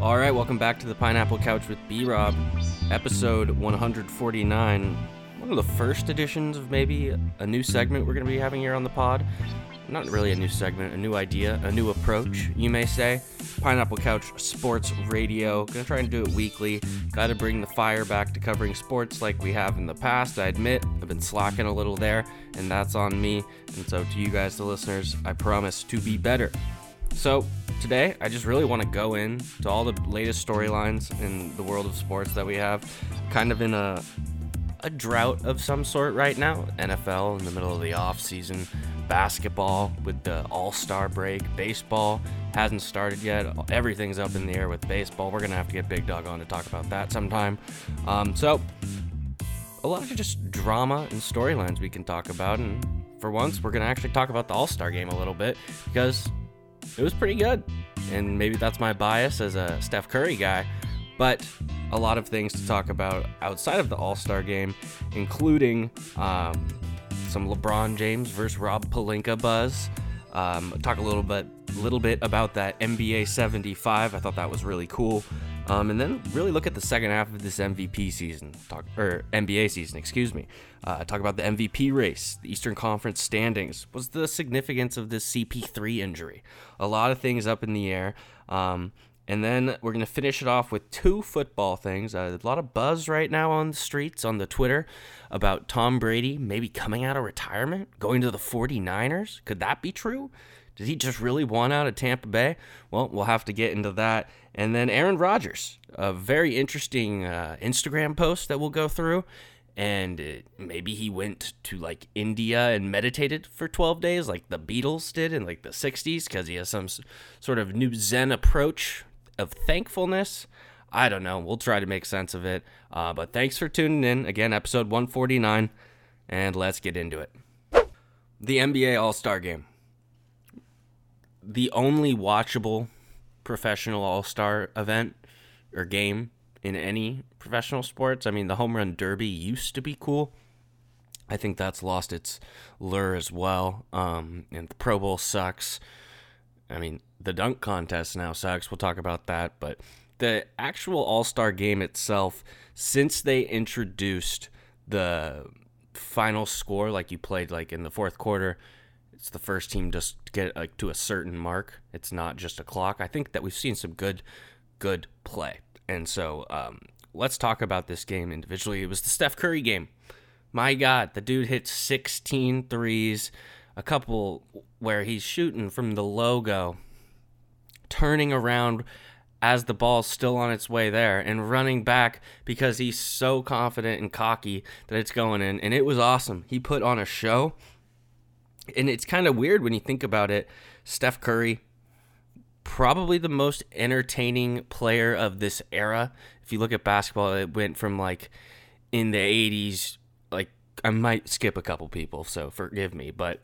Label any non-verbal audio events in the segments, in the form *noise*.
All right, welcome back to the Pineapple Couch with B Rob, episode 149. One of the first editions of maybe a new segment we're going to be having here on the pod. Not really a new segment, a new idea, a new approach, you may say. Pineapple Couch Sports Radio. Gonna try and do it weekly. Gotta bring the fire back to covering sports like we have in the past. I admit I've been slacking a little there, and that's on me. And so, to you guys, the listeners, I promise to be better. So, today I just really want to go in to all the latest storylines in the world of sports that we have, kind of in a a drought of some sort right now. NFL in the middle of the off season, basketball with the All Star break, baseball hasn't started yet. Everything's up in the air with baseball. We're gonna have to get Big Dog on to talk about that sometime. Um, so, a lot of just drama and storylines we can talk about, and for once, we're gonna actually talk about the All Star game a little bit because it was pretty good. And maybe that's my bias as a Steph Curry guy, but a lot of things to talk about outside of the All Star game, including um, some LeBron James versus Rob Pelinka buzz. Um, talk a little bit, little bit about that NBA 75. I thought that was really cool. Um, and then really look at the second half of this MVP season, talk or NBA season, excuse me. Uh, talk about the MVP race, the Eastern Conference standings. What's the significance of this CP3 injury? A lot of things up in the air. Um, and then we're going to finish it off with two football things. Uh, a lot of buzz right now on the streets, on the Twitter, about Tom Brady maybe coming out of retirement, going to the 49ers. Could that be true? Did he just really want out of Tampa Bay? Well, we'll have to get into that. And then Aaron Rodgers, a very interesting uh, Instagram post that we'll go through. And it, maybe he went to like India and meditated for 12 days, like the Beatles did in like the 60s, because he has some sort of new Zen approach of thankfulness. I don't know. We'll try to make sense of it. Uh, but thanks for tuning in. Again, episode 149. And let's get into it. The NBA All Star Game the only watchable professional all star event or game in any professional sports. I mean, the home run derby used to be cool. I think that's lost its lure as well. Um, and the Pro Bowl sucks. I mean, the dunk contest now sucks. We'll talk about that. But the actual All Star game itself, since they introduced the final score, like you played like in the fourth quarter, it's the first team just to get like to a certain mark. It's not just a clock. I think that we've seen some good, good play. And so um, let's talk about this game individually. It was the Steph Curry game. My God, the dude hit 16 threes, a couple where he's shooting from the logo, turning around as the ball's still on its way there and running back because he's so confident and cocky that it's going in. And it was awesome. He put on a show and it's kind of weird when you think about it. Steph Curry, probably the most entertaining player of this era. If you look at basketball, it went from like in the 80s, like I might skip a couple people, so forgive me, but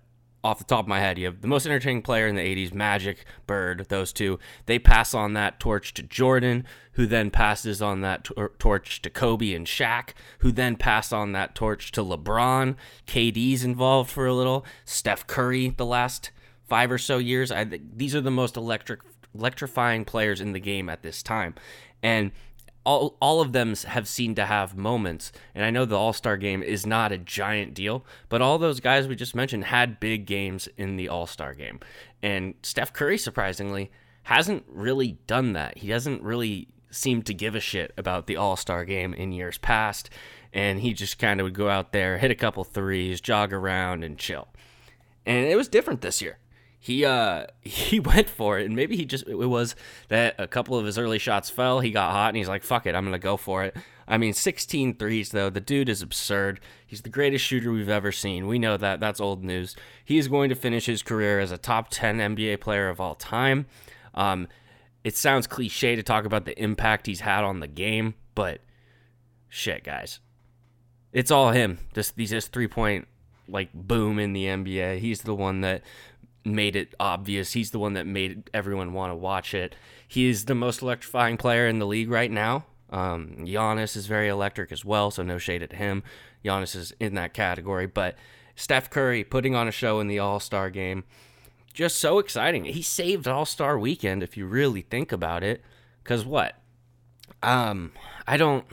off the top of my head, you have the most entertaining player in the 80s, Magic, Bird, those two. They pass on that torch to Jordan, who then passes on that tor- torch to Kobe and Shaq, who then pass on that torch to LeBron. KD's involved for a little. Steph Curry, the last five or so years. I, these are the most electric, electrifying players in the game at this time. And all, all of them have seemed to have moments. And I know the All Star game is not a giant deal, but all those guys we just mentioned had big games in the All Star game. And Steph Curry, surprisingly, hasn't really done that. He doesn't really seem to give a shit about the All Star game in years past. And he just kind of would go out there, hit a couple threes, jog around, and chill. And it was different this year he uh *laughs* he went for it. And maybe he just it was that a couple of his early shots fell he got hot and he's like fuck it i'm gonna go for it. I mean 16 threes though the dude is absurd. He's the greatest shooter we've ever seen. We know that. That's old news. He's going to finish his career as a top 10 nba player of all time. Um it sounds cliche to talk about the impact he's had on the game but shit guys. It's all him. This these just three point like boom in the nba he's the one that made it obvious. He's the one that made everyone want to watch it. He is the most electrifying player in the league right now. Um, Giannis is very electric as well, so no shade at him. Giannis is in that category, but Steph Curry putting on a show in the All Star game, just so exciting. He saved All Star Weekend if you really think about it. Cause what? Um, I don't.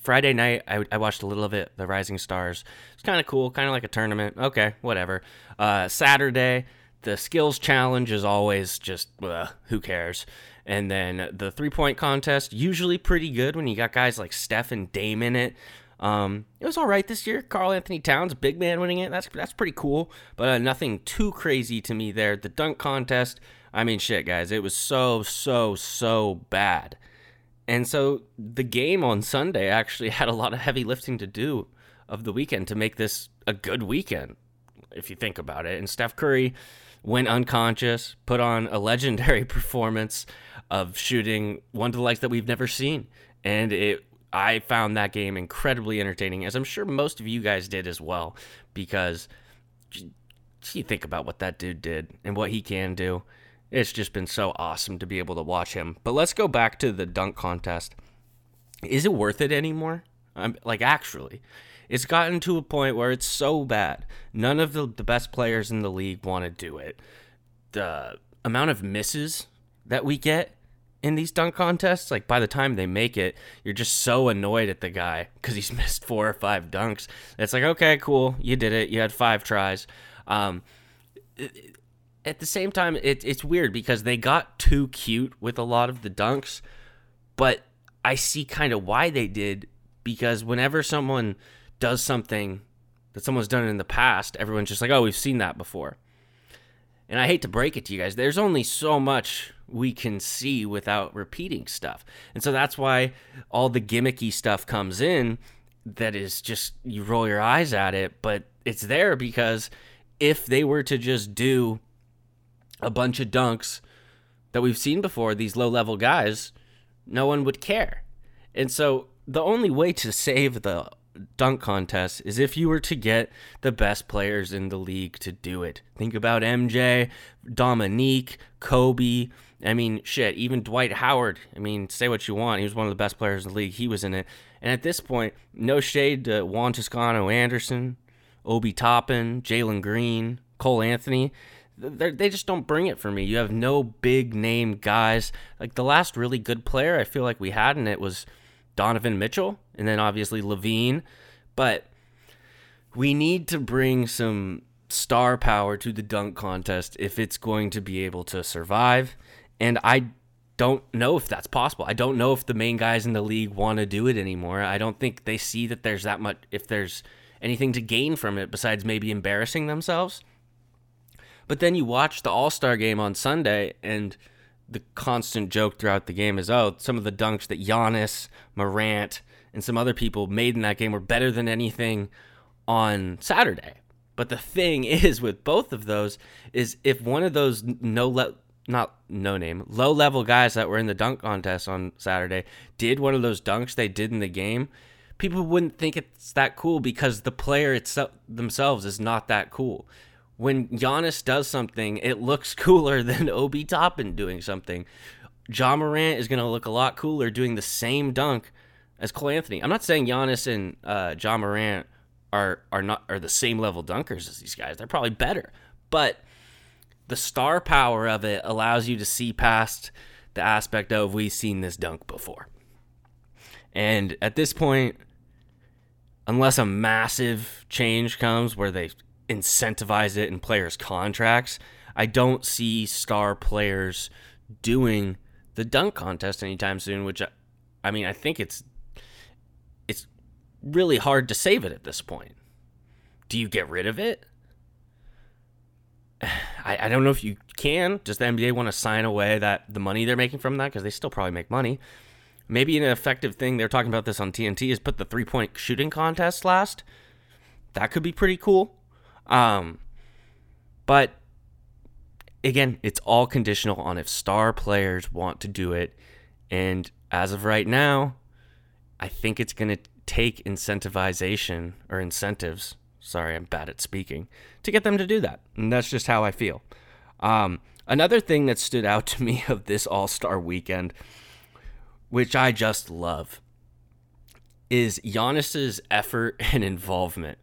Friday night, I, I watched a little of it, The Rising Stars. Kind of cool, kind of like a tournament. Okay, whatever. Uh, Saturday, the skills challenge is always just, uh, who cares? And then the three point contest, usually pretty good when you got guys like Steph and Dame in it. Um, it was all right this year. Karl-Anthony Towns, big man, winning it. That's that's pretty cool, but uh, nothing too crazy to me there. The dunk contest, I mean, shit, guys, it was so so so bad. And so the game on Sunday actually *laughs* had a lot of heavy lifting to do of the weekend to make this a good weekend, if you think about it. And Steph Curry went unconscious, put on a legendary *laughs* performance of shooting one to the likes that we've never seen. And it I found that game incredibly entertaining, as I'm sure most of you guys did as well, because you think about what that dude did and what he can do. It's just been so awesome to be able to watch him. But let's go back to the dunk contest. Is it worth it anymore? I'm, like, actually, it's gotten to a point where it's so bad. None of the, the best players in the league want to do it. The amount of misses that we get in these dunk contests, like by the time they make it, you're just so annoyed at the guy because he's *laughs* missed four or five dunks. It's like, okay, cool, you did it. You had five tries. Um, at the same time, it, it's weird because they got too cute with a lot of the dunks, but I see kind of why they did because whenever someone does something that someone's done in the past, everyone's just like, oh, we've seen that before. And I hate to break it to you guys, there's only so much we can see without repeating stuff. And so that's why all the gimmicky stuff comes in that is just you roll your eyes at it, but it's there because if they were to just do a bunch of dunks that we've seen before, these low level guys, no one would care. And so the only way to save the dunk contest is if you were to get the best players in the league to do it. Think about MJ, Dominique, Kobe, I mean, shit, even Dwight Howard. I mean, say what you want. He was one of the best players in the league. He was in it. And at this point, no shade to Juan Toscano Anderson, Obi Toppin, Jalen Green, Cole Anthony. They're, they just don't bring it for me. You have no big name guys. Like the last really good player I feel like we had in it was Donovan Mitchell, and then obviously LaVine. But we need to bring some star power to the dunk contest if it's going to be able to survive. And I don't know if that's possible. I don't know if the main guys in the league want to do it anymore. I don't think they see that there's that much, if there's anything to gain from it besides maybe embarrassing themselves. But then you watch the All Star game on Sunday, and the constant joke throughout the game is oh, some of the dunks that Giannis, Morant, and some other people made in that game were better than anything on Saturday. But the thing *laughs* is with both of those is if one of those no le- not no name, low level guys that were in the dunk contest on Saturday did one of those dunks they did in the game, people wouldn't think it's that cool because the player itself themselves is not that cool. When Giannis does something, it looks *laughs* cooler than Obi Toppin doing something. Ja Morant is going to look a lot cooler doing the same dunk as Cole Anthony. I'm not saying Giannis and uh, Ja Morant are are not are the same level dunkers as these guys. They're probably better, but the star power of it allows you to see past the aspect of we've seen this dunk before. And at this point, unless a massive change comes where they incentivize it in players' contracts, I don't see star players doing the dunk contest anytime soon, which I I mean, I think it's it's really hard to save it at this point. Do you get rid of it? *sighs* I, I don't know if you can. Does the NBA want to sign away that the money they're making from that? Because they still probably make money. Maybe an effective thing, they're talking about this on TNT, is put the three point shooting contest last. That could be pretty cool. Um, but again, it's all conditional on if star players want to do it. And as of right now, I think it's going to take incentivization or incentives Sorry, I'm bad at speaking. To get them to do that. And that's just how I feel. Um, another thing that stood out *laughs* to me of this All Star weekend, which I just love, is Giannis's effort and involvement.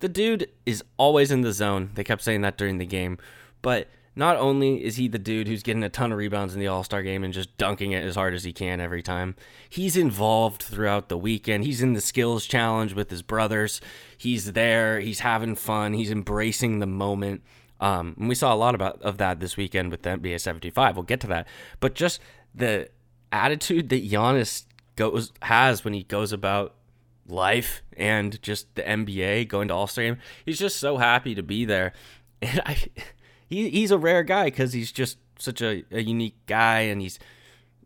The dude is always in the zone. They kept saying that during the game, but not only is he the dude who's getting a ton of rebounds in the All Star game and just dunking it as hard as he can every time, he's involved throughout the weekend. He's in the skills challenge with his brothers. He's there. He's having fun. He's embracing the moment. Um, and we saw a lot about of that this weekend with the NBA 75. We'll get to that. But just the attitude that Giannis goes has when he goes about life and just the NBA going to All Star game, he's just so happy to be there. *laughs* And I he, he's a rare guy because he's just such a, a unique guy and he's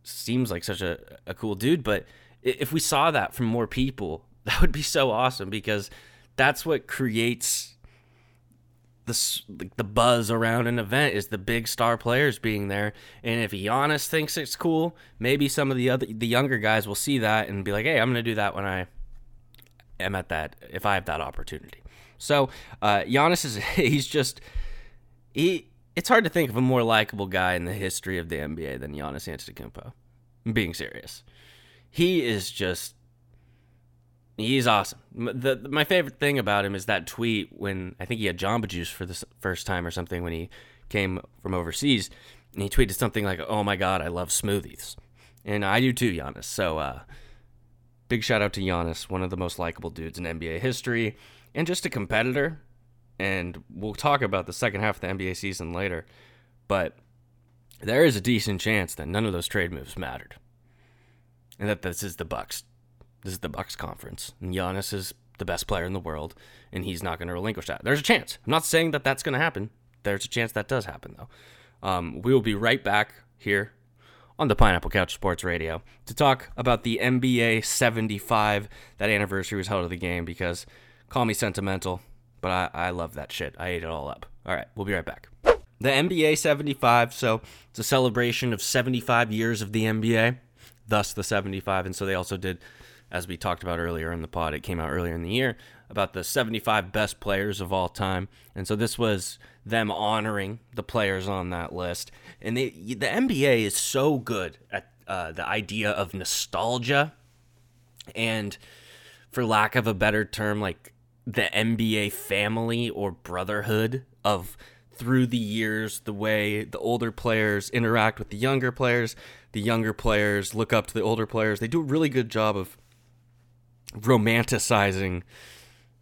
seems like such a, a cool dude. But if we saw that from more people, *laughs* that would be so awesome because that's what creates the the buzz around an event is the big star players being there. And if Giannis thinks it's cool, maybe some of the other the younger guys will see that and be like, "Hey, I'm going to do that when I am at that if I have that opportunity." So, uh, Giannis is *laughs* he's just he it's hard to think of a more likable guy in the history of the NBA than Giannis Antetokounmpo. I'm being serious. He is just he's awesome. The, my favorite thing about him is that tweet when I think he had Jamba Juice for the first time or something when he came from overseas, and he tweeted something like, "Oh my God, I love smoothies," and I do too, Giannis. So, uh, big shout out to Giannis, one of the most likable dudes in NBA history, and just a competitor and we'll talk about the second half of the NBA season later, but there is a decent chance that none of those trade moves mattered, and that this is the Bucks. This is the Bucks conference, and Giannis is the best player in the world, and he's not going to relinquish that. There's a chance. I'm not saying that that's going to happen. There's a chance that does happen though. Um, we will be right back here on the Pineapple Couch Sports Radio to talk about the NBA 75. That anniversary was held of the game because call me sentimental but I, I love that shit. I ate it all up. All right, we'll be right back. The NBA 75, so it's a celebration of 75 years of the NBA, thus the 75. And so they also did, as we talked about earlier in the pod, it came out earlier in the year, about the 75 best players of all time. And so this was them honoring the players on that list. And they, the NBA is so good at uh, the idea of nostalgia and, for lack of a better term, like the NBA family or brotherhood of through the years, the way the older players interact with the younger players, the younger players look up to the older players. They do a really good job of romanticizing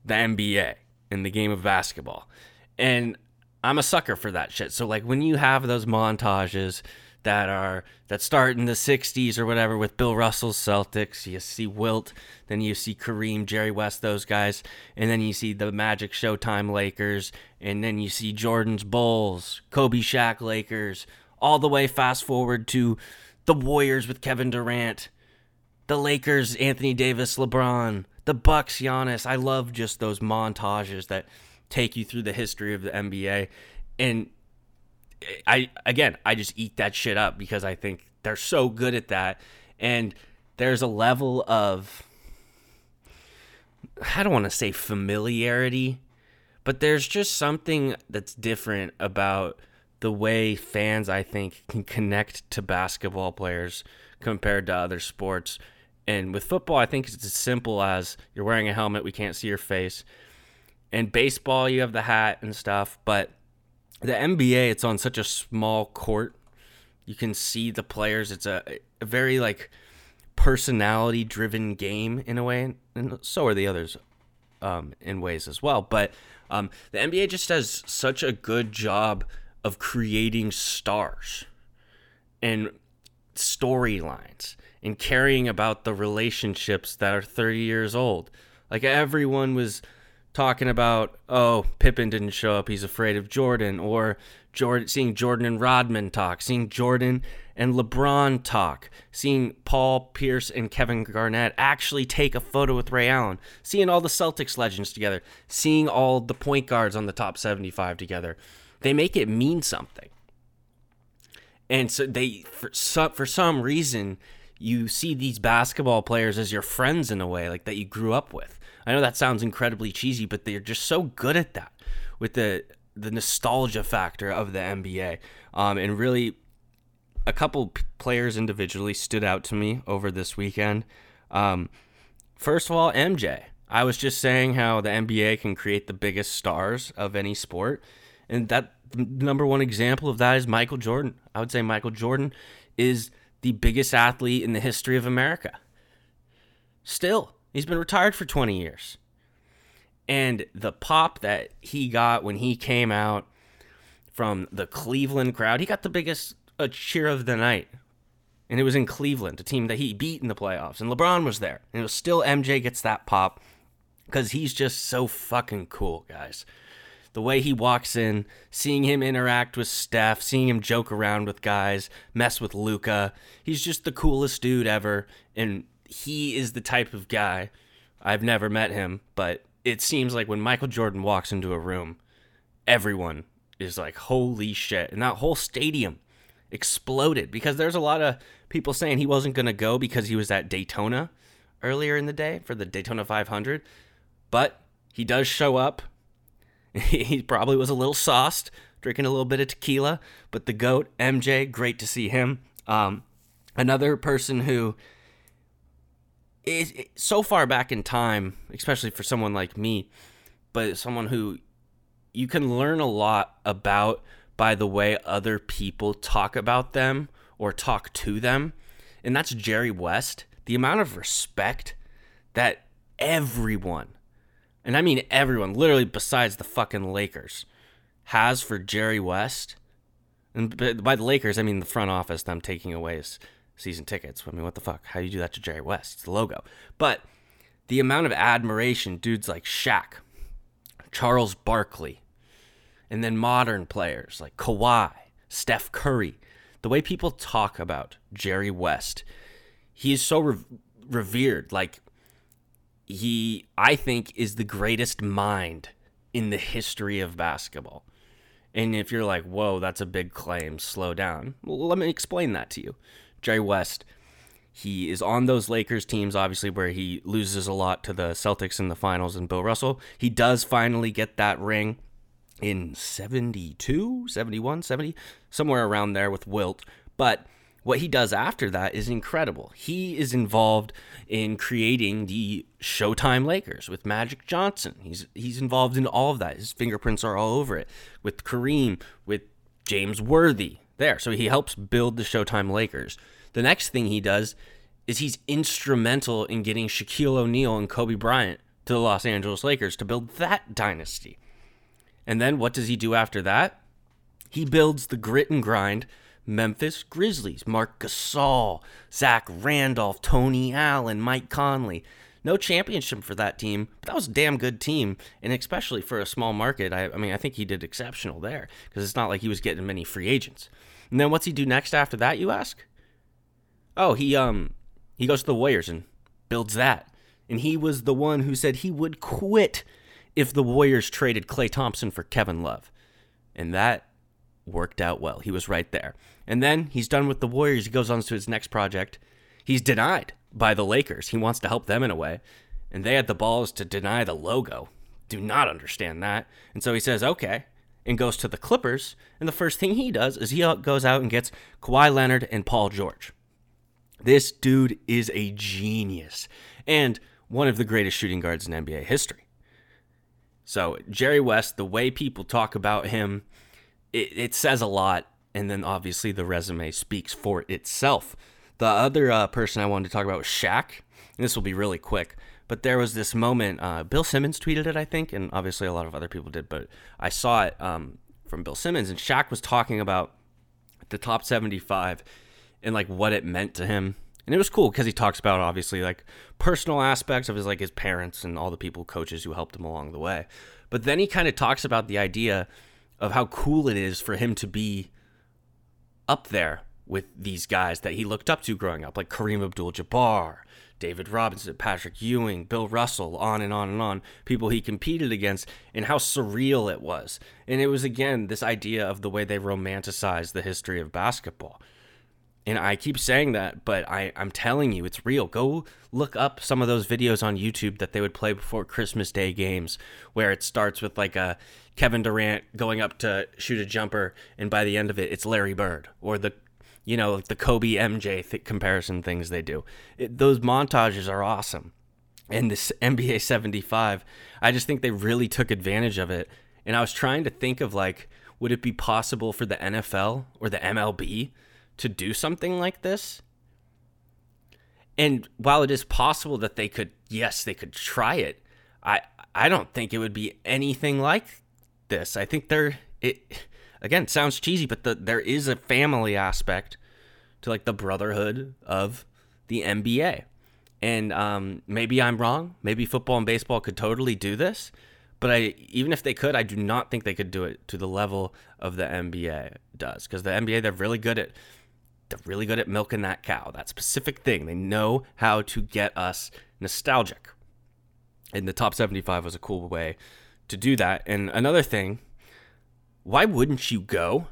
the NBA and the game of basketball. And I'm a sucker for that shit. So like when you have those montages that are that start in the 60s or whatever with Bill Russell's Celtics. You see Wilt, then you see Kareem, Jerry West, those guys, and then you see the Magic Showtime Lakers, and then you see Jordan's Bulls, Kobe Shaq Lakers, all the way fast forward to the Warriors with Kevin Durant, the Lakers, Anthony Davis, LeBron, the Bucks, Giannis. I love just those montages that take you through the history of the NBA. And I again, I just eat that shit up because I think they're so good at that, and there's a level of I don't want to say familiarity, but there's just something that's different about the way fans I think can connect to basketball players compared to other sports. And with football, I think it's as simple as you're wearing a helmet, we can't see your face. And baseball, you have the hat and stuff, but the NBA, it's on such a small court. You can see the players. It's a, a very like personality driven game in a way, and so are the others um, in ways as well. But um, the NBA just does such a good job of creating stars and storylines and caring about the relationships that are 30 years old. Like everyone was talking about, oh, Pippen didn't show up, he's afraid of Jordan, or Jordan, seeing Jordan and Rodman talk, seeing Jordan and LeBron talk, seeing Paul Pierce and Kevin Garnett actually take a photo with Ray Allen, seeing all the Celtics legends together, seeing all the point guards on the top 75 together. They make it mean something. And so they, for some, for some reason, you see these basketball players as your friends in a way, like that you grew up with. I know that sounds incredibly cheesy, but they're just so good at that with the the nostalgia factor of the NBA. Um, and really, a couple players individually stood out to me over this weekend. Um, first of all, MJ. I was just saying how the NBA can create the biggest stars of any sport. And that the number one example of that is Michael Jordan. I would say Michael Jordan is the biggest athlete in the history of America. Still, he's been retired for 20 years. And the pop that he got when he came out from the Cleveland crowd, he got the biggest uh, cheer of the night. And it was in Cleveland, a team that he beat in the playoffs. And LeBron was there. And it was still MJ gets that pop because he's just so fucking cool, guys. The way he walks in, seeing him interact with Steph, seeing him joke around with guys, mess with Luka. He's just the coolest dude ever. And he is the type of guy. I've never met him, but it seems like when Michael Jordan walks into a room, everyone is like, holy shit. And that whole stadium exploded because there's a lot of people saying he wasn't going to go because he was at Daytona earlier in the day for the Daytona 500. But he does show up. *laughs* he probably was a little sauced, drinking a little bit of tequila. But the GOAT, MJ, great to see him. Um, another person who is so far back in time, especially for someone like me, but someone who you can learn a lot about by the way other people talk about them or talk to them. And that's Jerry West. The amount of respect that everyone, and I mean everyone, literally besides the fucking Lakers, has for Jerry West. And by the Lakers, I mean the front office, them taking away his season tickets. I mean, what the fuck? How do you do that to Jerry West? It's the logo. But the amount of admiration dudes like Shaq, Charles Barkley, and then modern players like Kawhi, Steph Curry, the way people talk about Jerry West, he is so re- revered. Like, he, I think, is the greatest mind in the history of basketball. And if you're like, whoa, that's a big claim, slow down. Well, let me explain that to you. Jerry West, he is on those Lakers teams, obviously, where he loses a lot to the Celtics in the finals and Bill Russell. He does finally get that ring in 72, 71, 70, somewhere around there with Wilt. But what he does after that is incredible. He is involved in creating the Showtime Lakers with Magic Johnson. He's he's involved in all of that. His fingerprints are all over it with Kareem, with James Worthy. There. So he helps build the Showtime Lakers. The next thing he does is he's instrumental in getting Shaquille O'Neal and Kobe Bryant to the Los Angeles Lakers to build that dynasty. And then what does he do after that? He builds the grit and grind Memphis Grizzlies, Marc Gasol, Zach Randolph, Tony Allen, Mike Conley. No championship for that team, but that was a damn good team, and especially for a small market. I, I mean, I think he did exceptional there because it's not like he was getting many free agents. And then what's he do next after that? You ask. Oh, he um he goes to the Warriors and builds that. And he was the one who said he would quit if the Warriors traded Klay Thompson for Kevin Love. And that worked out well. He was right there. And then he's done with the Warriors. He goes on to his next project. He's denied by the Lakers. He wants to help them in a way. And they had the balls to deny the logo. Do not understand that. And so he says, okay, and goes to the Clippers. And the first thing he does is he goes out and gets Kawhi Leonard and Paul George. This dude is a genius and one of the greatest shooting guards in NBA history. So, Jerry West, the way people talk about him, it, it says a lot. And then obviously the resume speaks for itself. The other uh, person I wanted to talk about was Shaq. And this will be really quick. But there was this moment, uh, Bill Simmons tweeted it, I think, and obviously a lot of other people did, but I saw it um, from Bill Simmons, and Shaq was talking about the top 75 and like what it meant to him. And it was cool because he talks about obviously like personal aspects of his like his parents and all the people coaches who helped him along the way. But then he kind of talks about the idea of how cool it is for him to be up there with these guys that he looked up to growing up, like Kareem Abdul-Jabbar, David Robinson, Patrick Ewing, Bill Russell, on and on and on, people he competed against, and how surreal it was. And it was, again, this idea of the way they romanticized the history of basketball. And I keep saying that, but I, I'm telling you, it's real. Go look up some of those videos on YouTube that they would play before Christmas Day games, where it starts with like a Kevin Durant going up to shoot a jumper, and by the end of it, it's Larry Bird, or the you know, the Kobe MJ th- comparison things they do. It, those montages are awesome. And this *laughs* NBA 75, I just think they really took advantage of it. And I was trying to think of like would it be possible for the NFL or the MLB to do something like this? And while it is possible that they could, yes, they could try it, I I don't think it would be anything like this. I think there it again sounds cheesy, but the, there is a family aspect to like the brotherhood of the NBA. And um, maybe I'm wrong. Maybe football and baseball could totally do this, but I even if they could, I do not think they could do it to the level of the NBA does. Because the NBA, they're really good at they're really good at milking that cow. That specific thing. They know how to get us nostalgic. And the top 75 was a cool way to do that. And another thing, why wouldn't you go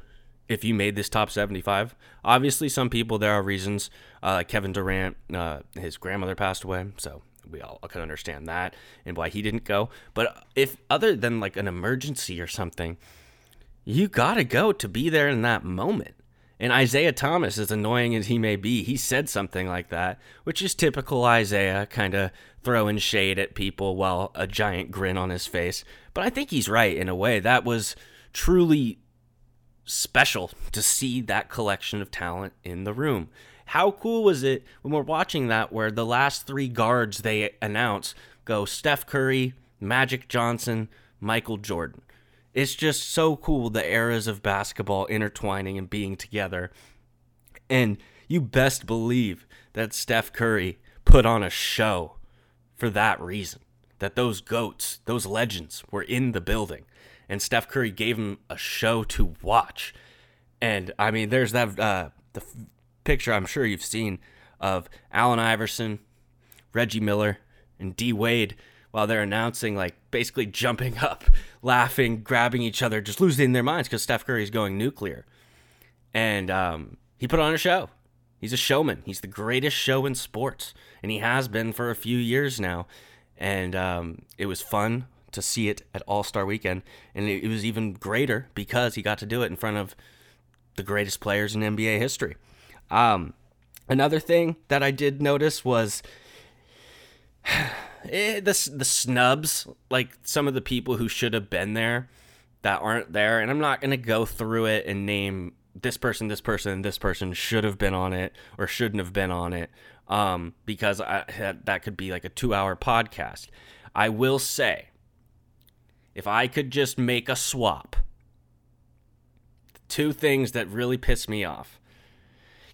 if you made this top 75? Obviously, some people, there are reasons. Uh, Kevin Durant, uh, his grandmother passed away. So we all can understand that and why he didn't go. But if other than like an emergency or something, you got to go to be there in that moment. And Isiah Thomas, as annoying as he may be, he said something like that, which is typical Isiah, kind of throwing shade at people while a giant grin on his face. But I think he's right in a way. That was truly special to see that collection of talent in the room. How cool was it when we're watching that where the last three guards they announce go Steph Curry, Magic Johnson, Michael Jordan? It's just so cool the eras of basketball intertwining and being together. And you best believe that Steph Curry put on a show for that reason. That those goats, those legends were in the building. And Steph Curry gave him a show to watch. And I mean, there's that uh, the f- picture I'm sure you've seen of Allen Iverson, Reggie Miller, and D Wade while they're announcing, like basically jumping *laughs* up, laughing, grabbing each other, just losing their minds because Steph Curry's going nuclear. And um, he put on a show. He's a showman. He's the greatest show in sports, and he has been for a few years now. And um, it was fun to see it at All Star Weekend, and it, it was even greater because he got to do it in front of the greatest players in NBA history. Um, another thing that I did notice was eh, the the snubs, like some of the people who should have been there that aren't there, and I'm not gonna go through it and name this person, this person, this person should have been on it or shouldn't have been on it, um, because I, that could be like a two hour podcast. I will say, if I could just make a swap, two things that really piss me off.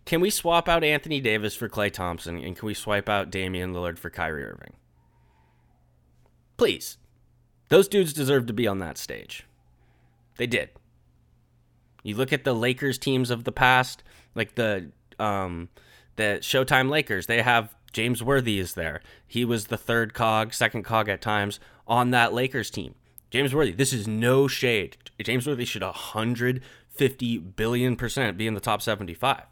Can we swap out Anthony Davis for Klay Thompson, and can we swipe out Damian Lillard for Kyrie Irving? Please. Those dudes deserve to be on that stage. They did. You look at the Lakers teams of the past, like the um, the Showtime Lakers. They have James Worthy is there. He was the third cog, second cog at times on that Lakers team. James Worthy. This is no shade. James Worthy should 150 billion percent be in the top 75.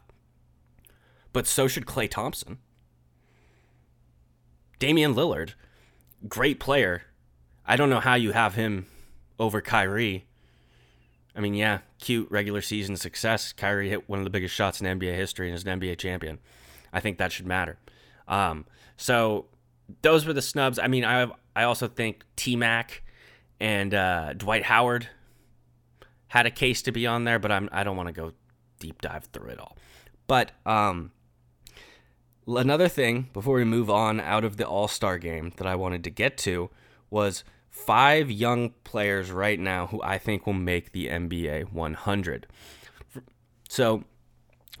But so should Klay Thompson. Damian Lillard great player. I don't know how you have him over Kyrie. I mean, yeah, cute regular season success. Kyrie hit one of the biggest shots in NBA history and is an NBA champion. I think that should matter. Um, so those were the snubs. I mean, I I also think T Mac and uh, Dwight Howard had a case to be on there, but I'm I don't want to go deep dive through it all. But um, Another thing before we move on out of the All Star game that I wanted to get to was five young players right now who I think will make the NBA 100. So,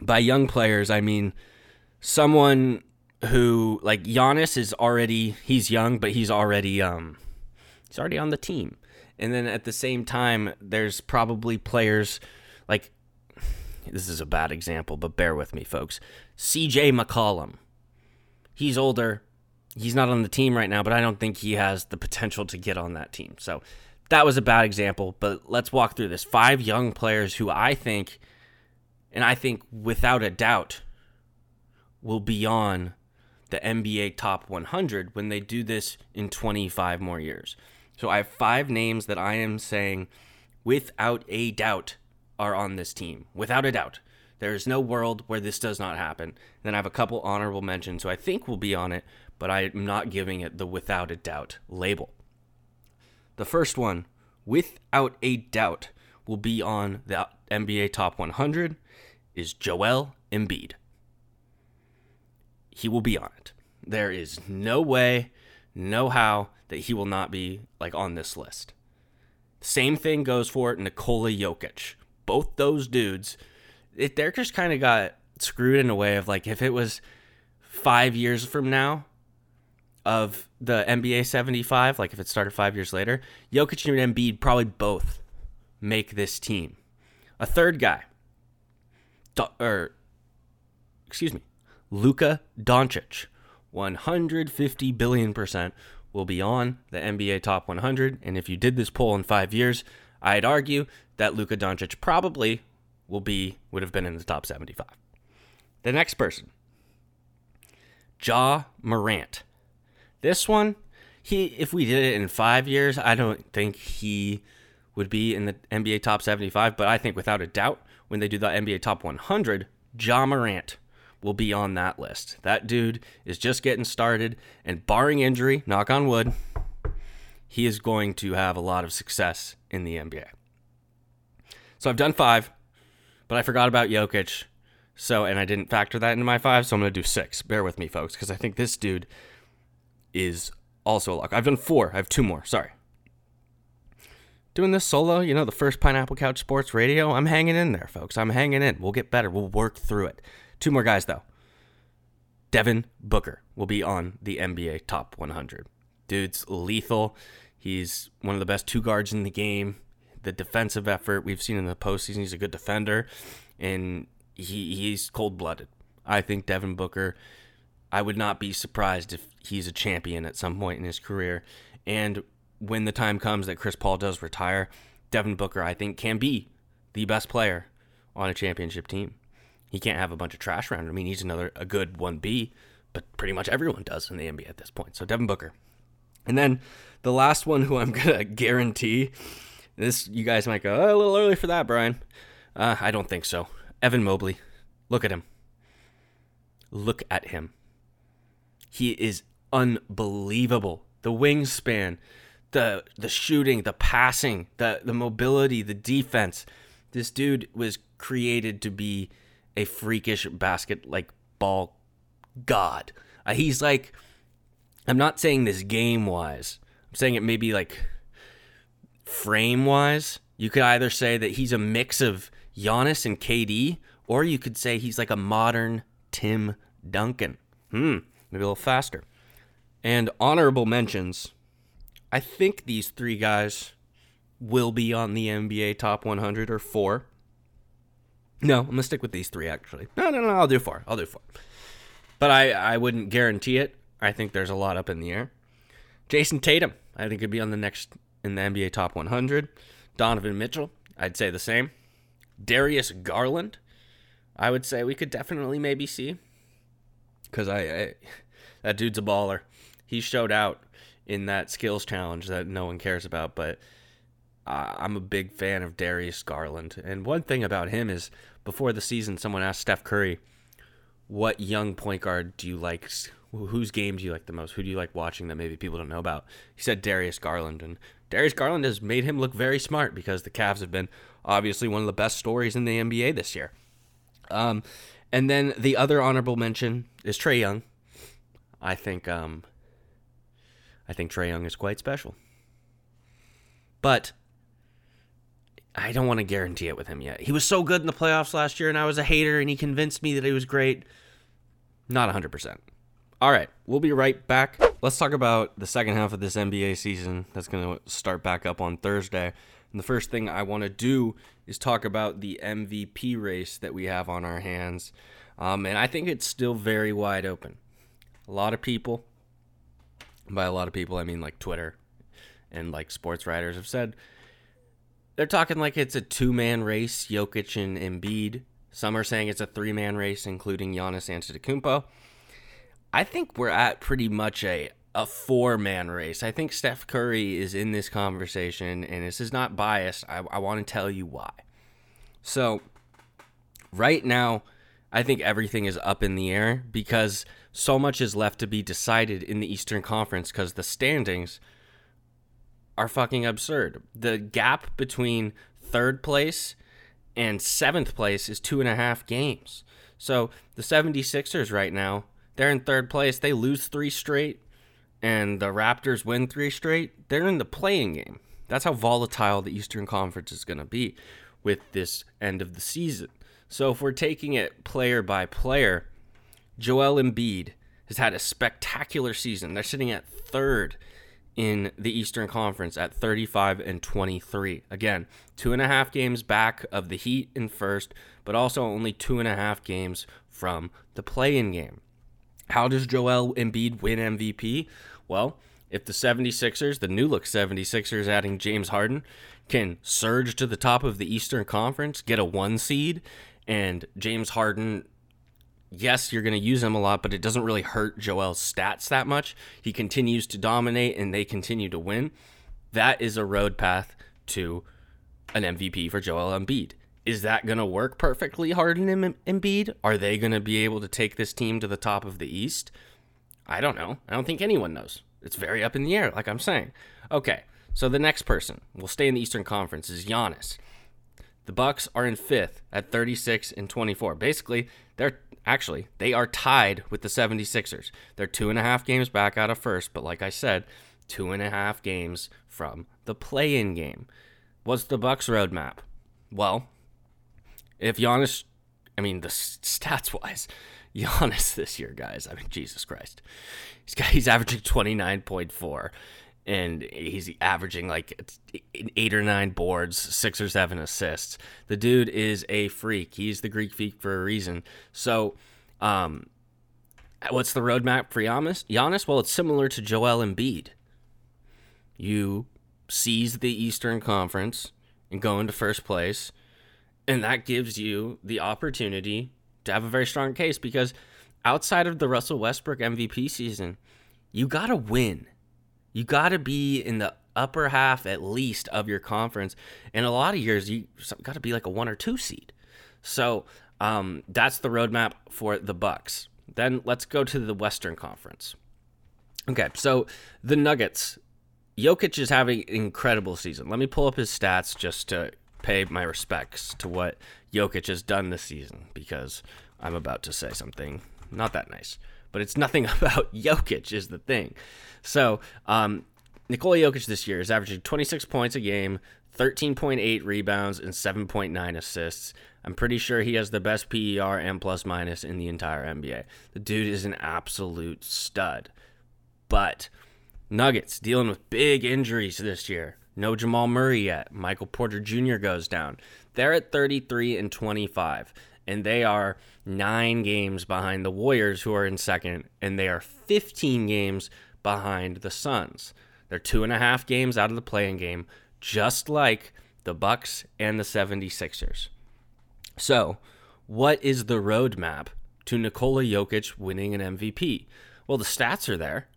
by young players, I mean someone who like Giannis is already he's young, but he's already um he's already on the team. And then at the same time, there's probably players like this is a bad example, but bear with me, folks. CJ McCollum. He's older. He's not on the team right now, but I don't think he has the potential to get on that team. So that was a bad example, but let's walk through this. Five young players who I think, and I think without a doubt, will be on the NBA top 100 when they do this in 25 more years. So I have five names that I am saying without a doubt are on this team. Without a doubt. There is no world where this does not happen. Then I have a couple honorable mentions who I think will be on it, but I'm not giving it the without a doubt label. The first one, without a doubt, will be on the NBA Top 100 is Joel Embiid. He will be on it. There is no way, no how that he will not be like on this list. Same thing goes for Nikola Jokic. Both those dudes, it, they're just kind of got screwed in a way of like if it was five years from now of the NBA 75, like if it started five years later, Jokic and Embiid probably both make this team. A third guy, or excuse me, Luka Doncic, 150 billion percent will be on the NBA top 100. And if you did this poll in five years, I'd argue that Luka Doncic probably will be would have been in the top 75. The next person, Ja Morant. This one, he if we did it in five years, I don't think he would be in the NBA top 75. But I think without a doubt, when they do the NBA top 100, Ja Morant will be on that list. That dude is just getting started, and barring injury, knock on wood, he is going to have a lot of success in the NBA. So I've done five, but I forgot about Jokic. So, and I didn't factor that into my five, so I'm going to do six. Bear with me, folks, because I think this dude is also a lock. I've done four. I have two more. Sorry. Doing this solo, you know, the first Pineapple Couch Sports Radio, I'm hanging in there, folks. I'm hanging in. We'll get better. We'll work through it. Two more guys, though. Devin Booker will be on the NBA Top 100. Dude's lethal. He's one of the best two guards in the game. The defensive effort we've seen in the postseason, he's a good defender, and he he's cold blooded. I think Devin Booker. I would not be surprised if he's a champion at some point in his career. And when the time comes that Chris Paul does retire, Devin Booker, I think, can be the best player on a championship team he can't have a bunch of trash around him. He needs another a good one B, but pretty much everyone does in the NBA at this point. So Devin Booker, and then the last one who I'm *laughs* gonna guarantee this. You guys might go oh, a little early for that, Brian. Uh, I don't think so. Evan Mobley, look at him. Look at him. He is unbelievable. The wingspan, the the shooting, the passing, the the mobility, the defense. This dude was created to be a freakish basket like ball god. Uh, he's like, I'm not saying this game wise. I'm saying it maybe like frame wise. You could either say that he's a mix of Giannis and KD, or you could say he's like a modern Tim Duncan. Hmm, maybe a little faster. And honorable mentions. I think these three guys will be on the NBA top 100 or four. No, I'm gonna stick with these three actually. No, no, no, I'll do four. I'll do four. But I, I wouldn't guarantee it. I think there's a lot up in the air. Jayson Tatum, I think could be on the next in the NBA top 100. Donovan Mitchell, I'd say the same. Darius Garland, I would say we could definitely maybe see. Cause I, I *laughs* that dude's a baller. He showed out in that skills challenge that no one cares about, but I'm a big fan of Darius Garland. And one thing about him is before the season, someone asked Steph Curry, What young point guard do you like? Whose game do you like the most? Who do you like watching that maybe people don't know about? He said Darius Garland. And Darius Garland has made him look very smart because the Cavs have been obviously one of the best stories in the NBA this year. Um, and then the other honorable mention is Trae Young. I think um, I think Trae Young is quite special. But I don't want to guarantee it with him yet. He was so good in the playoffs last year, and I was a hater, and he convinced me that he was great. Not 100%. All right, we'll be right back. Let's talk about the second half of this NBA season that's going to start back up on Thursday. And the first thing I want to do is talk about the MVP race that we have on our hands. Um, and I think it's still very wide open. A lot of people, by a lot of people, I mean like Twitter and like sports writers, have said they're talking like it's a two man race, Jokic and Embiid. Some are saying it's a three man race, including Giannis Antetokounmpo. I think we're at pretty much a a four man race. I think Steph Curry is in this conversation, and this is not biased. I, I want to tell you why. So, right now, I think everything is up in the air because so much is left to be decided in the Eastern Conference because the standings are fucking absurd. The gap between third place and seventh place is two and a half games. So the 76ers right now, they're in third place. They lose three straight, and the Raptors win three straight. They're in the playing game. That's how volatile the Eastern Conference is going to be with this end of the season. So if we're taking it player by player, Joel Embiid has had a spectacular season. They're sitting at third in the Eastern Conference at 35 and 23. Again, two and a half games back of the Heat in first, but also only two and a half games from the play in game. How does Joel Embiid win MVP? Well, if the 76ers, the new look 76ers, adding James Harden, can surge to the top of the Eastern Conference, get a one seed, and James Harden yes, you're going to use him a lot, but it doesn't really hurt Joel's stats that much. He continues to dominate and they continue to win. That is a road path to an MVP for Joel Embiid. Is that going to work perfectly, Harden and Embiid? Are they going to be able to take this team to the top of the East? I don't know. I don't think anyone knows. It's very up in the air, like I'm saying. Okay, so the next person, we'll stay in the Eastern Conference, is Giannis. The Bucks are in fifth at 36 and 24. Basically, they're actually they are tied with the 76ers. They're two and a half games back out of first, but like I said, two and a half games from the play-in game. What's the Bucks roadmap? Well, if Giannis, I mean the stats wise, *laughs* Giannis this year, guys. I mean Jesus Christ, he's got he's averaging 29.4 and he's averaging like eight or nine boards, six or seven assists. The dude is a freak. He's the Greek freak for a reason. So, um, what's the roadmap for Giannis? Giannis? Well, it's similar to Joel Embiid. You seize the Eastern Conference and go into first place, and that gives you the opportunity to have a very strong case because outside of the Russell Westbrook MVP season, you got to win you got to be in the upper half at least of your conference. And a lot of years, you got to be like a one or two seed. So um, that's the roadmap for the Bucks. Then let's go to the Western Conference. Okay, so the Nuggets. Jokic is having an incredible season. Let me pull up his stats just to pay my respects to what Jokic has done this season because I'm about to say something not that nice. But it's nothing *laughs* about Jokic is the thing. So, um, Nikola Jokic this year is averaging 26 points a game, 13.8 rebounds, and 7.9 assists. I'm pretty sure he has the best PER and plus minus in the entire NBA. The dude is an absolute stud. But Nuggets dealing with big injuries this year. No Jamal Murray yet. Michael Porter Jr. goes down. They're at 33 and 25, and they are nine games behind the Warriors, who are in second, and they are 15 games behind the Suns. They're two and a half games out of the playing game, just like the Bucks and the 76ers. So, what is the roadmap to Nikola Jokic winning an MVP? Well, the stats are there.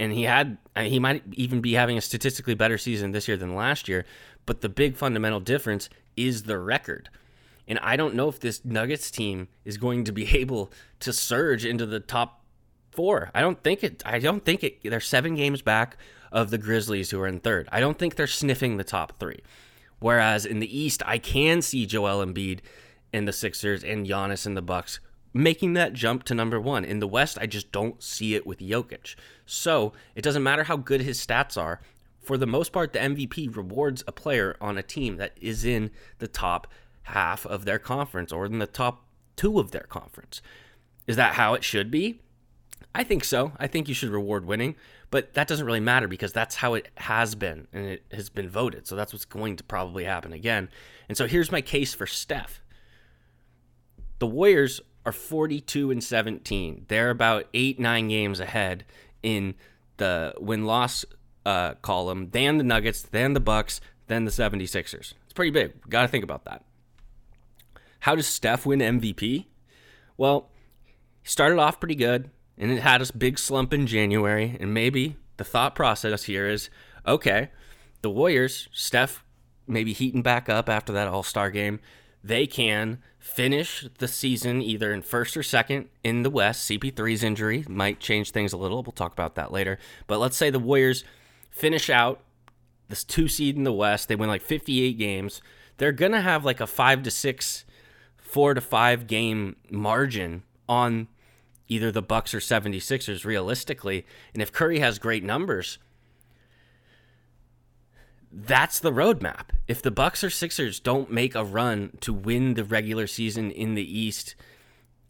And he had uh, he might even be having a statistically better season this year than last year, but the big fundamental difference is the record. And I don't know if this Nuggets team is going to be *laughs* able to surge into the top four. I don't think it. I don't think it. They're seven games back of the Grizzlies, who are in third. I don't think they're sniffing the top three. Whereas in the East, I can see Joel Embiid and the Sixers and Giannis and the Bucks making that jump to number one. In the West, I just don't see it with Jokic. So it doesn't matter how good his stats are. For the most part, the MVP rewards a player on a team that is in the top half of their conference or in the top two of their conference. Is that how it should be? I think so. I think you should reward winning, but that doesn't really matter because that's how it has been and it has been voted. So that's what's going to probably happen again. And so here's my case for Steph. The Warriors are 42 and 17. They're about 8 9 games ahead in the win-loss uh, column, then the Nuggets, then the Bucks, then the 76ers. It's pretty big. Got to think about that. How does Steph win MVP? Well, he started off pretty good and it had a big slump in January. And maybe the thought process here is okay, the Warriors, Steph maybe heating back up after that All Star game, they can finish the season either in first or second in the West. CP3's injury might change things a little. We'll talk about that later. But let's say the Warriors finish out this two seed in the West. They win like 58 games. They're going to have like a five to six, four to five game margin on either the Bucks or 76ers realistically. And if Curry has great numbers, that's the roadmap. If the Bucks or Sixers don't make a run to win the regular season in the East,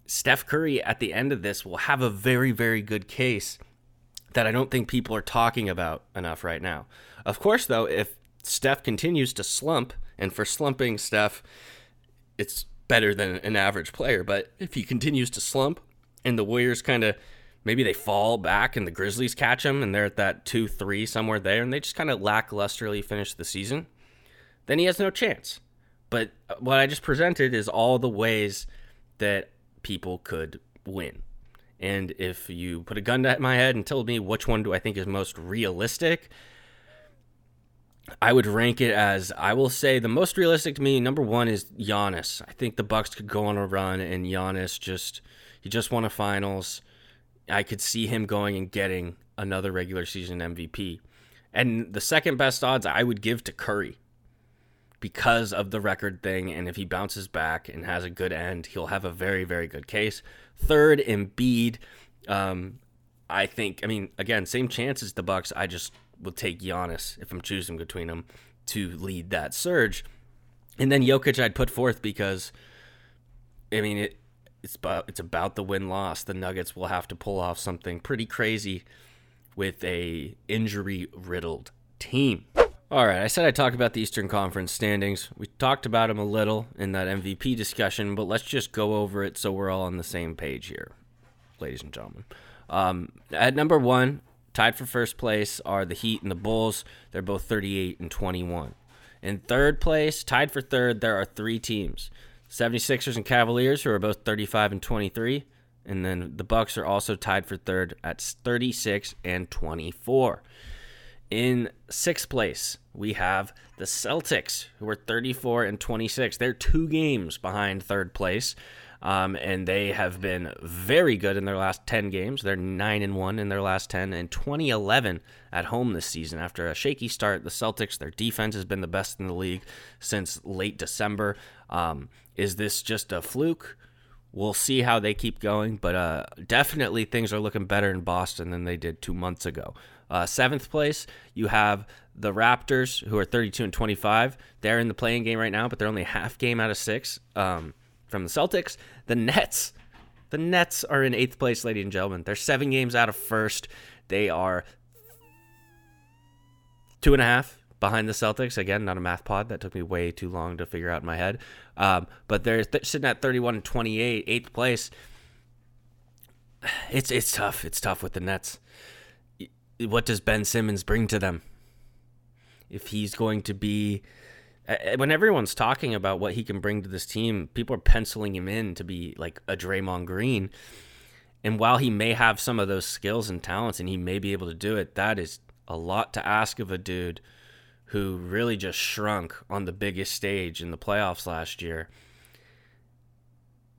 Steph Curry at the end of this will have a very very good case that I don't think people are talking about enough right now. Of course though, if Steph continues to slump and for slumping Steph it's better than an average player, but if he continues to slump and the Warriors kind of maybe they fall back and the Grizzlies catch them and they're at that 2 3 somewhere there and they just kind of lacklusterly finish the season, then he has no chance. But uh, what I just presented is all the ways that people could win. And if you put a gun to my head and told me which one do I think is most realistic, I would rank it as I will say the most realistic to me. Number one is Giannis. I think the Bucks could go on a run, and Giannis just he just won a finals. I could see him going and getting another regular season MVP. And the second best odds I would give to Curry because of the record thing. And if he bounces back and has a good end, he'll have a very, very good case. Third, Embiid. Um, I think, I mean, again, same chance as the Bucks. I just will take Giannis if I'm choosing between them to lead that surge. And then Jokic, I'd put fourth because, I mean, it, it's about it's about the win loss. The Nuggets will have to pull off something pretty crazy with a injury riddled team. All right, I said I'd talk about the Eastern Conference standings. We talked about them a little in that MVP discussion, but let's just go over it so we're all on the same page here, ladies and gentlemen. Um, at number one, tied for first place, are the Heat and the Bulls. They're both 38 and 21. In third place, tied for third, there are three teams 76ers and Cavaliers, who are both 35 and 23. And then the Bucks are also tied for third at 36 and 24. In sixth place, we have the Celtics, who are 34 and 26. They're two games behind third place, um, and they have been very good in their last 10 games. They're 9 and 1 in their last 10, and 2011 at home this season. After a shaky start, the Celtics, their defense has been the best in the league since late December. Um, is this just a fluke? We'll see how they keep going, but uh, definitely things are looking better in Boston than they did two months ago. Uh, seventh place, you have the Raptors, who are 32 and 25. They're in the playing game right now, but they're only half game out of six um, from the Celtics. The Nets, the Nets are in eighth place, ladies and gentlemen. They're seven games out of first. They are two and a half behind the Celtics. Again, not a math pod. That took me way too long to figure out in my head. Um, but they're th- sitting at 31 and 28, eighth place. *sighs* It's it's tough. It's tough with the Nets what does Ben Simmons bring to them? If he's going to be when everyone's talking about what he can bring to this team, people are penciling him in to be like a Draymond Green. And while he may have some of those skills and talents and he may be able to do it, that is a lot to ask of a dude who really just shrunk on the biggest stage in the playoffs last year.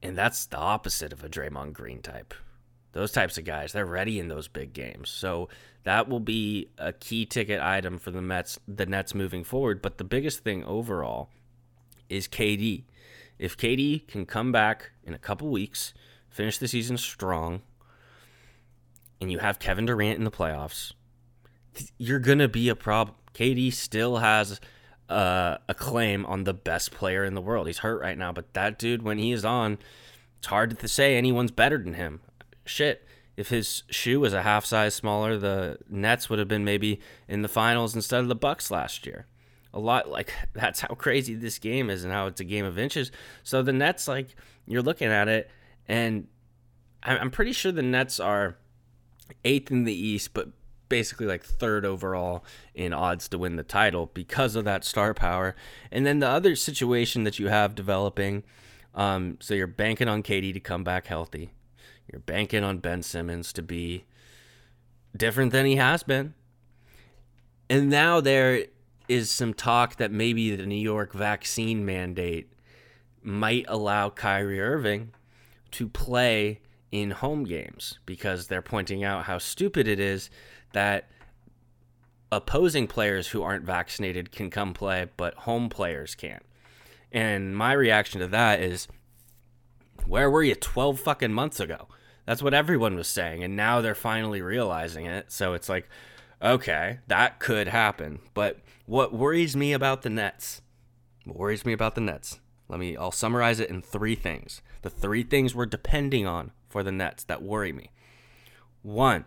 And that's the opposite of a Draymond Green type. Those types of guys, they're ready in those big games. So that will be a key ticket item for the Mets, the Nets moving forward. But the biggest thing overall is KD. If KD can come back in a couple weeks, finish the season strong, and you have Kevin Durant in the playoffs, you're gonna be a problem. KD still has uh, a claim on the best player in the world. He's hurt right now, but that dude, when he is on, it's hard to say anyone's better than him shit, if his shoe was a half size smaller, the Nets would have been maybe in the finals instead of the Bucks last year. A lot like *laughs* that's how crazy this game is and how it's a game of inches. So the Nets, like you're looking at it, and I'm pretty sure the Nets are eighth in the East, but basically like third overall in odds to win the title because of that star power. And then the other situation that you have developing, um, so you're banking on KD to come back healthy. You're banking on Ben Simmons to be different than he has been. And now there is some talk that maybe the New York vaccine mandate might allow Kyrie Irving to play in home games because they're pointing out how stupid it is that opposing players who aren't vaccinated can come play, but home players can't. And my reaction to that is, where were you 12 fucking months ago? That's what everyone was saying. And now they're finally realizing it. So it's like, okay, that could happen. But what worries me about the Nets, what worries me about the Nets, let me, I'll summarize it in three things. The three things we're depending on for the Nets that worry me. One,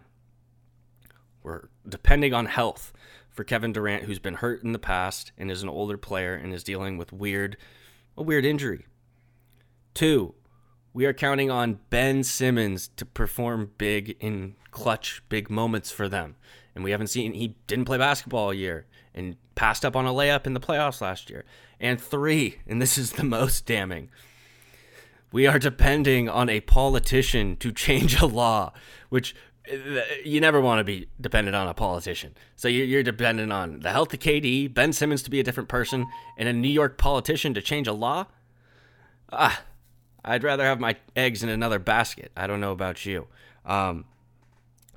we're depending on health for Kevin Durant, who's been hurt in the past and is an older player and is dealing with weird, a weird injury. Two, we are counting on Ben Simmons to perform big in clutch, big moments for them. And we haven't seen, he didn't play basketball all year and passed up on a layup in the playoffs last year. And three, and this is the *laughs* most damning, we are depending on a politician to change a law, which uh, you never want to be dependent on a politician. So you're dependent on the health of KD, Ben Simmons to be a different person, and a New York politician to change a law. Ah, I'd rather have my eggs in another basket. I don't know about you. Um,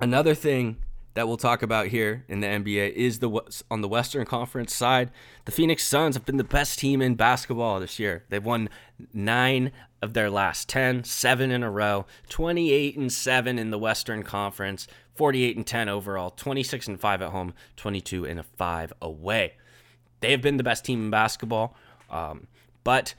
another thing that we'll talk about here in the NBA is the on the Western Conference side. The Phoenix Suns have been the best team in basketball this year. They've won nine of their last 10, seven in a row, 28 and 7 in the Western Conference, 48 and 10 overall, 26 and 5 at home, 22 and 5 away. They have been the best team in basketball. Um, but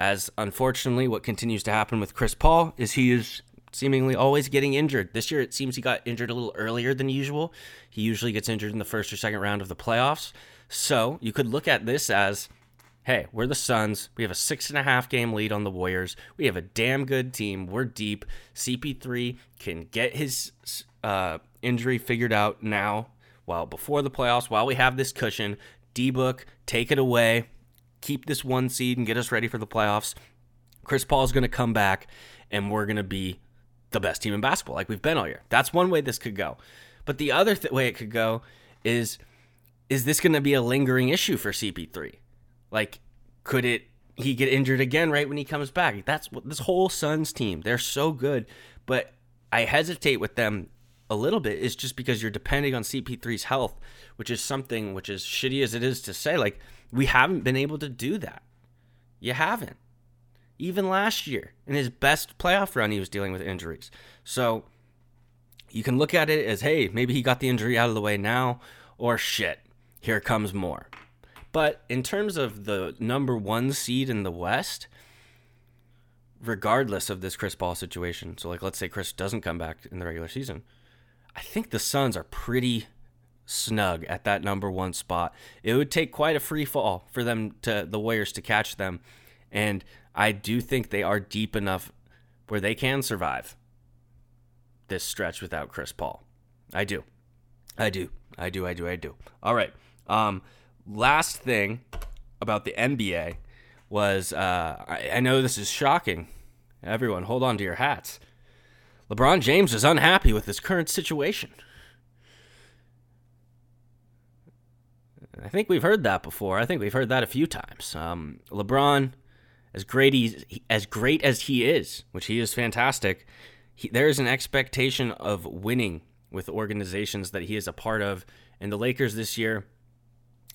as unfortunately, what continues to happen with Chris Paul is he is seemingly always getting injured. This year, it seems he got injured a little earlier than usual. He usually gets injured in the first or second round of the playoffs. So you could look at this as hey, we're the Suns. We have a six and a half game lead on the Warriors. We have a damn good team. We're deep. CP3 can get his uh, injury figured out now, while before the playoffs, while we have this cushion. D Book, take it away keep this one seed and get us ready for the playoffs. Chris Paul is going to come back and we're going to be the best team in basketball like we've been all year. That's one way this could go. But the other th- way it could go is is this going to be a lingering issue for CP3? Like could it he get injured again right when he comes back? That's what this whole Suns team. They're so good, but I hesitate with them a little bit is just because you're depending on CP3's health, which is something which is shitty as it is to say like we haven't been able to do that. You haven't. Even last year, in his best playoff run, he was dealing with injuries. So you can look at it as hey, maybe he got the injury out of the way now, or shit, here comes more. But in terms of the number one seed in the West, regardless of this Chris Paul situation, so like let's say Chris doesn't come back in the regular season, I think the Suns are pretty snug at that number one spot. It would take quite a free fall for them to the Warriors to catch them, and I do think they are deep enough where they can survive this stretch without Chris Paul. I do, I do, I do, I do, I do. All right. Um, last thing about the NBA was uh, I, I know this is shocking. Everyone, hold on to your hats. LeBron James is unhappy with his current situation. I think we've heard that before. I think we've heard that a few times. Um, LeBron, as great he, as great as he is, which he is fantastic, he, there is an expectation of winning with organizations that he is a part of, and the Lakers this year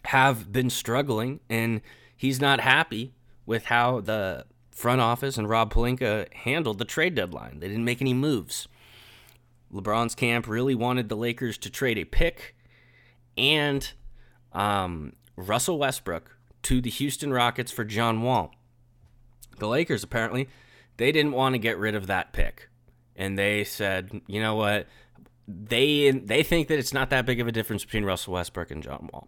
have been struggling, and he's not happy with how the front office and Rob Pelinka handled the trade deadline. They didn't make any moves. LeBron's camp really wanted the Lakers to trade a pick and um, Russell Westbrook to the Houston Rockets for John Wall. The Lakers apparently they didn't want to get rid of that pick, and they said, you know what, they they think that it's not that big of a difference between Russell Westbrook and John Wall.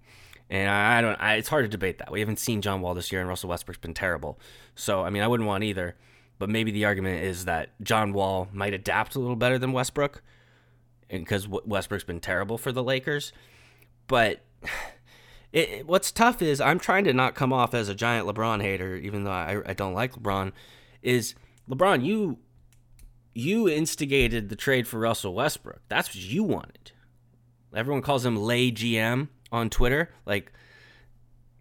And I don't. I, it's hard to debate that. We haven't seen John Wall this year, and Russell Westbrook's been terrible. So I mean, I wouldn't want either. But maybe the argument is that John Wall might adapt a little better than Westbrook, because Westbrook's been terrible for the Lakers. But it, what's tough is I'm trying to not come off as a giant LeBron hater, even though I, I don't like LeBron. Is LeBron you you instigated the trade for Russell Westbrook? That's what you wanted. Everyone calls him Lay GM on Twitter. Like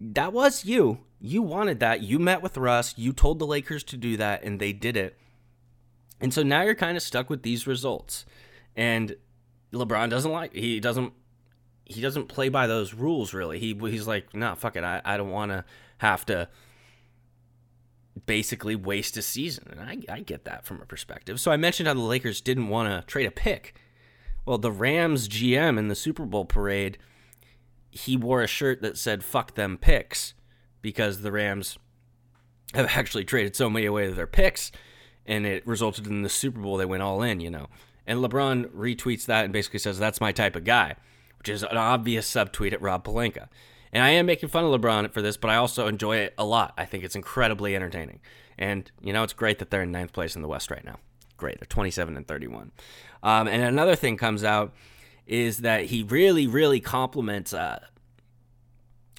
that was you. You wanted that. You met with Russ. You told the Lakers to do that, and they did it. And so now you're kind of stuck with these results. And LeBron doesn't like he doesn't he doesn't play by those rules really. He he's like, nah, fuck it. I, I don't want to have to basically waste a season. And I, I get that from a perspective. So I mentioned how the Lakers didn't want to trade a pick. Well, the Rams GM in the Super Bowl parade, he wore a shirt that said "fuck them picks" because the Rams have actually traded so many away of their picks, and it resulted in the Super Bowl. They went all in, you know. And LeBron retweets that and basically says, "That's my type of guy," which is an obvious subtweet at Rob Pelinka. And I am making fun of LeBron for this, but I also enjoy it a lot. I think it's incredibly entertaining. And, you know, it's great that they're in ninth place in the West right now. Great. They're 27 and 31. Um, and another thing comes out is that he really, really compliments, uh,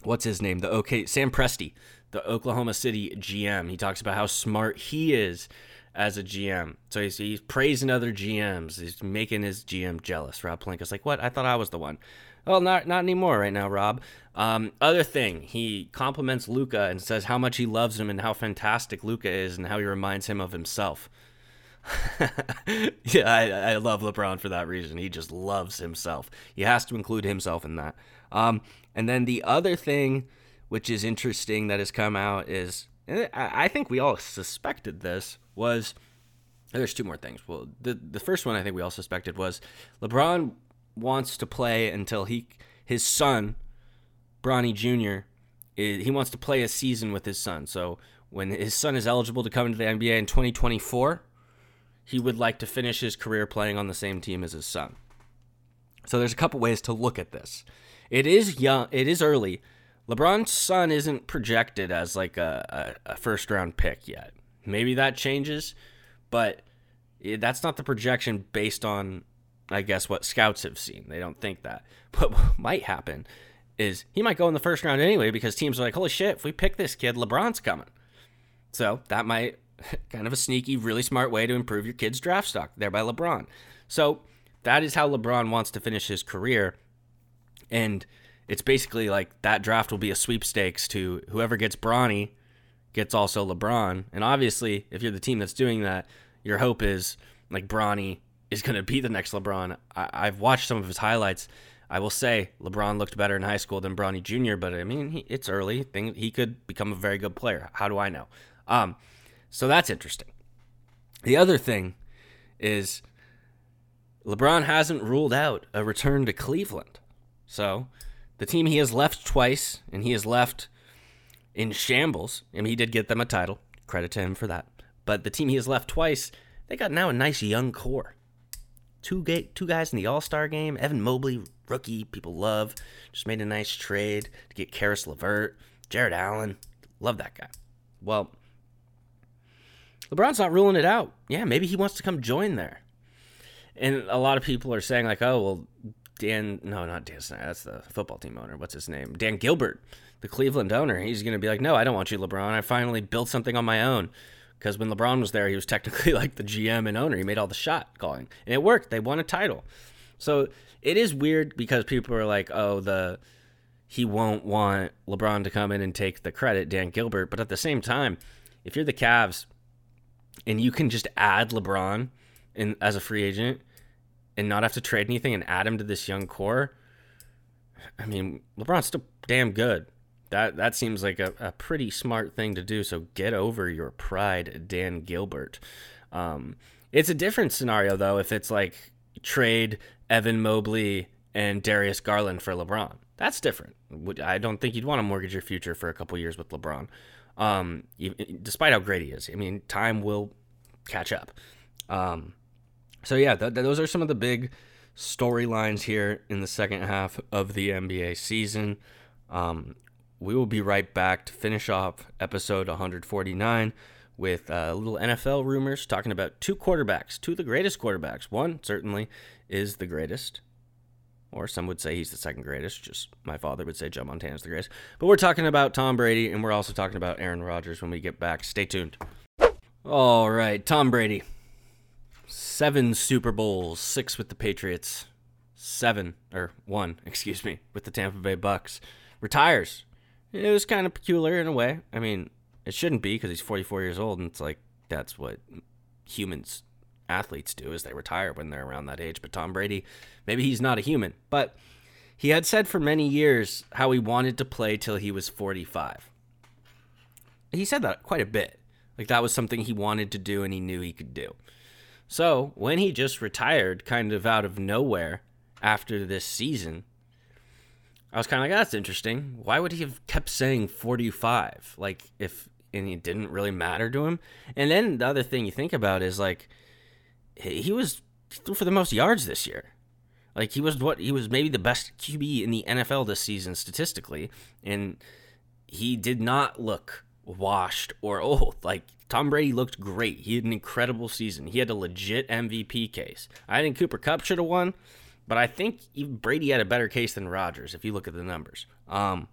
what's his name? The OK, Sam Presti, the Oklahoma City GM. He talks about how smart he is as a GM. So he's, he's praising other GMs. He's making his GM jealous. Rob Pelinka's like, what? I thought I was the one. Well, not not anymore right now, Rob. Um, other thing, he compliments Luka and says how much he loves him and how fantastic Luka is and how he reminds him of himself. *laughs* yeah, I, I, love LeBron for that reason. He just loves himself. He has to include himself in that. Um, and then the other thing, which is interesting that has come out, is I think we all suspected this was. There's two more things. Well, the the first one I think we all suspected was LeBron wants to play until he his son, Bronny Jr. he wants to play a season with his son. So when his son is eligible to come into the NBA in 2024, he would like to finish his career playing on the same team as his son. So there's a couple ways to look at this. It is young. It is early. LeBron's son isn't projected as like a, a, a first round pick yet. Maybe that changes, but that's not the projection based on I guess what scouts have seen. They don't think that. *laughs* But what might happen is he might go in the first round anyway because teams are like, holy shit, if we pick this kid, LeBron's coming. So that might *laughs* kind of a sneaky, really smart way to improve your kid's draft stock there by LeBron. So that is how LeBron wants to finish his career. And it's basically like that draft will be a sweepstakes to whoever gets Bronny gets also LeBron. And obviously, if you're the team that's doing that, your hope is like Bronny is going to be the next LeBron. I, have watched some of his highlights. I will say LeBron looked better in high school than Bronny Jr., but I mean, he, it's early. Thing, he could become a very good player. How do I know? Um, so that's interesting. The other thing is LeBron hasn't ruled out a return to Cleveland. So the team he has left twice, and he has left in shambles. I mean, he did get them a title. Credit to him for that. But the team he has left twice, they got now a nice young core two ga- two guys in the All Star game. Evan Mobley, rookie, people love. Just made a nice trade to get Caris LeVert, Jarrett Allen. Love that guy. Well, LeBron's not ruling it out. Yeah, maybe he wants to come join there. And a lot of people are saying like, oh well, Dan, no, not Dan Snyder. That's the football team owner. What's his name? Dan Gilbert, the Cleveland owner. He's going to be like, no, I don't want you, LeBron. I finally built something on my own because when LeBron was there, he was technically *laughs* like the GM and owner. He made all the shot calling, and it worked. They won a title. So it is weird because people are like, "Oh, the he won't want LeBron to come in and take the credit, Dan Gilbert." But at the same time, if you're the Cavs and you can just add LeBron in as a free agent and not have to trade anything and add him to this young core, I mean, LeBron's still damn good. That that seems like a, a pretty smart thing to do. So get over your pride, Dan Gilbert. Um, it's a different scenario though if it's like trade Evan Mobley and Darius Garland for LeBron. That's different. I don't think you'd want to mortgage your future for a couple years with LeBron, um, despite how great he is. I mean, time will catch up. Um, so yeah, th- th- those are some of the big storylines here in the second half of the NBA season. Um, we will be right back to finish off episode 149 with uh, little NFL rumors talking about two quarterbacks, two of the greatest quarterbacks. One certainly is the greatest, or some would say he's the second greatest. Just my father would say Joe Montana's the greatest. But we're talking about Tom Brady, and we're also talking about Aaron Rodgers when we get back. Stay tuned. All right, Tom Brady. Seven Super Bowls, six with the Patriots, seven or one, *laughs* excuse me, with the Tampa Bay Bucks. Retires it was kind of peculiar in a way. I mean, it shouldn't be because he's 44 years old, and it's like that's what humans, athletes do is they retire when they're around that age. But Tom Brady, maybe he's not a human, but he had said for many years how he wanted to play till he was 45. He said that quite a bit. Like that was something he wanted to do and he knew he could do. So when he just retired, kind of out of nowhere after this season, I was kind of like, that's interesting. Why would he have kept saying 45? Like, if, and it didn't really matter to him. And then the other thing you think about is like, he was threw for the most yards this year. Like, he was what, he was maybe the best QB in the NFL this season statistically. And he did not look washed or *laughs* old. Like, Tom Brady looked great. He had an incredible season. He had a legit MVP case. I think Cooper Kupp should have won. But I think Brady had a better case than Rodgers if you look at the numbers. Um,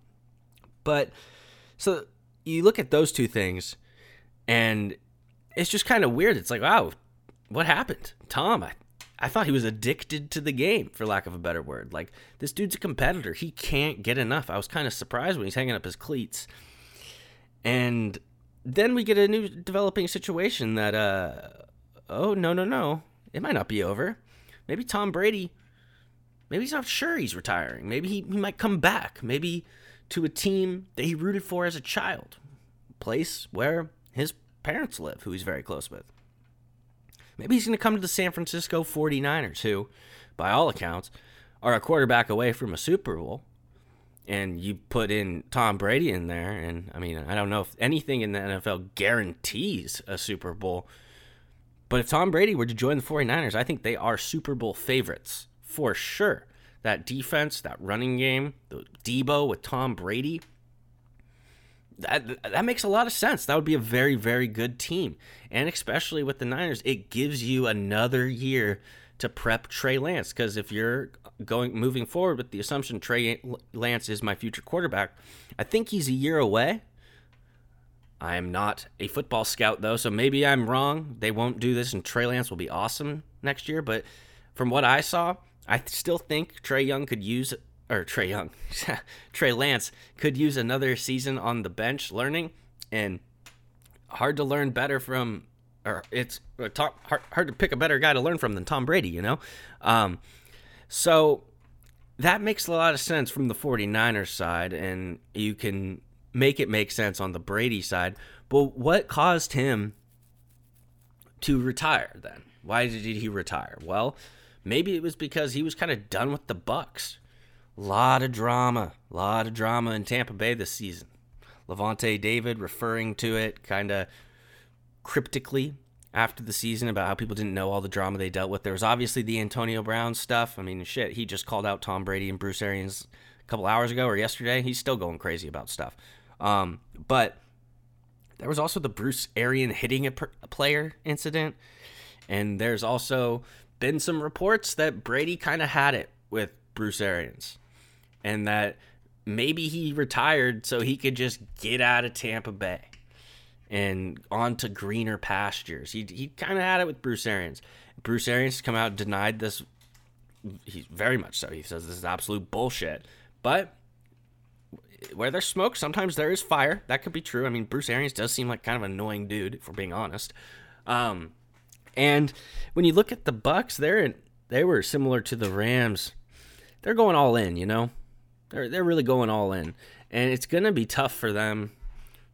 but so you look at those two things, and it's just kind of weird. It's like, wow, what happened? Tom, I, I thought he was addicted to the game, for lack of a better word. Like, this dude's a competitor. He can't get enough. I was kind of surprised when he's hanging up his cleats. And then we get a new developing situation that, uh, oh, no, no, no. It might not be over. Maybe Tom Brady Maybe he's not sure he's retiring. Maybe he, he might come back. Maybe to a team that he rooted for as a child, place where his parents live, who he's very close with. Maybe he's going to come to the San Francisco 49ers, who, by all accounts, are a quarterback away from a Super Bowl. And you put in Tom Brady in there, and I mean, I don't know if anything in the NFL guarantees a Super Bowl. But if Tom Brady were to join the 49ers, I think they are Super Bowl favorites for sure. That defense, that running game, the Debo with Tom Brady, that that makes a lot of sense. That would be a very very good team, and especially with the Niners, it gives you another year to prep Trey Lance. Because if you're going moving forward with the assumption Trey Lance is my future quarterback, I think he's a year away. I am not a football scout though, so maybe I'm wrong. They won't do this, and Trey Lance will be awesome next year. But from what I saw, I still think Trae Young could use, or Trae Young, *laughs* Trey Lance could use another season on the bench learning, and hard to learn better from, or it's uh, hard, hard to pick a better guy to learn from than Tom Brady, you know? Um, so that makes a lot of sense from the 49ers side, and you can make it make sense on the Brady side. But what caused him to retire then? Why did he retire? Well, Maybe it was because he was kind of done with the Bucks. A lot of drama, a lot of drama in Tampa Bay this season. Lavonte David referring to it kind of cryptically after the season about how people didn't know all the drama they dealt with. There was obviously the Antonio Brown stuff. I mean, shit, he just called out Tom Brady and Bruce Arians a couple hours ago or yesterday. He's still going crazy about stuff. Um, but there was also the Bruce Arian hitting a, per- a player incident. And there's also been some reports that Brady kind of had it with Bruce Arians and that maybe he retired so he could just get out of Tampa Bay and onto greener pastures. He, he kind of had it with Bruce Arians. Bruce Arians come out denied this. He's very much so. He says this is absolute bullshit. But where there's smoke, sometimes there is fire. That could be true. I mean, Bruce Arians does seem like kind of an annoying dude, if we're being honest. Um, and when you look at the Bucks, they're they were similar to the Rams. They're going all in, you know. They're they're really going all in, and it's gonna be tough for them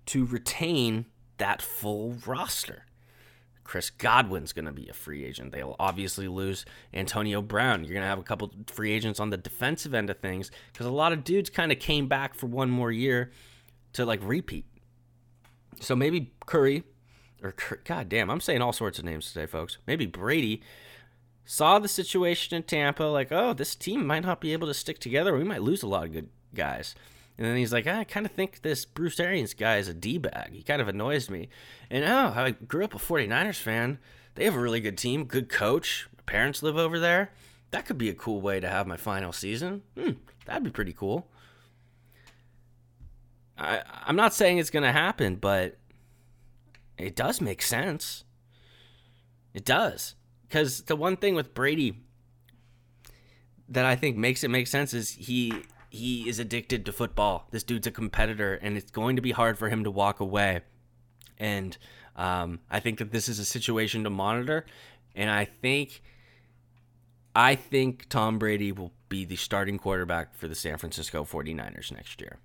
to retain that full roster. Chris Godwin's going to be a free agent. They'll obviously lose Antonio Brown. You're going to have a couple free agents on the defensive end of things because a lot of dudes kind of came back for one more year to like repeat. So maybe Curry or God damn, I'm saying all sorts of names today, folks. Maybe Brady saw the situation in Tampa, like, oh, this team might not be able to stick together. We might lose a lot of good guys. And then he's like, I kind of think this Bruce Arians guy is a D bag. He kind of annoys me. And oh, I grew up a 49ers fan. They have a really good team, good coach. My parents live over there. That could be a cool way to have my final season. Hmm, that'd be pretty cool. I, I'm not saying it's going to happen, but it does make sense. It does. Because the one thing with Brady that I think makes it make sense is he he is addicted to football. This dude's a competitor, and it's going to be hard for him to walk away. And um, I think that this is a situation to monitor. And I think I think Tom Brady will be the starting quarterback for the San Francisco 49ers next year.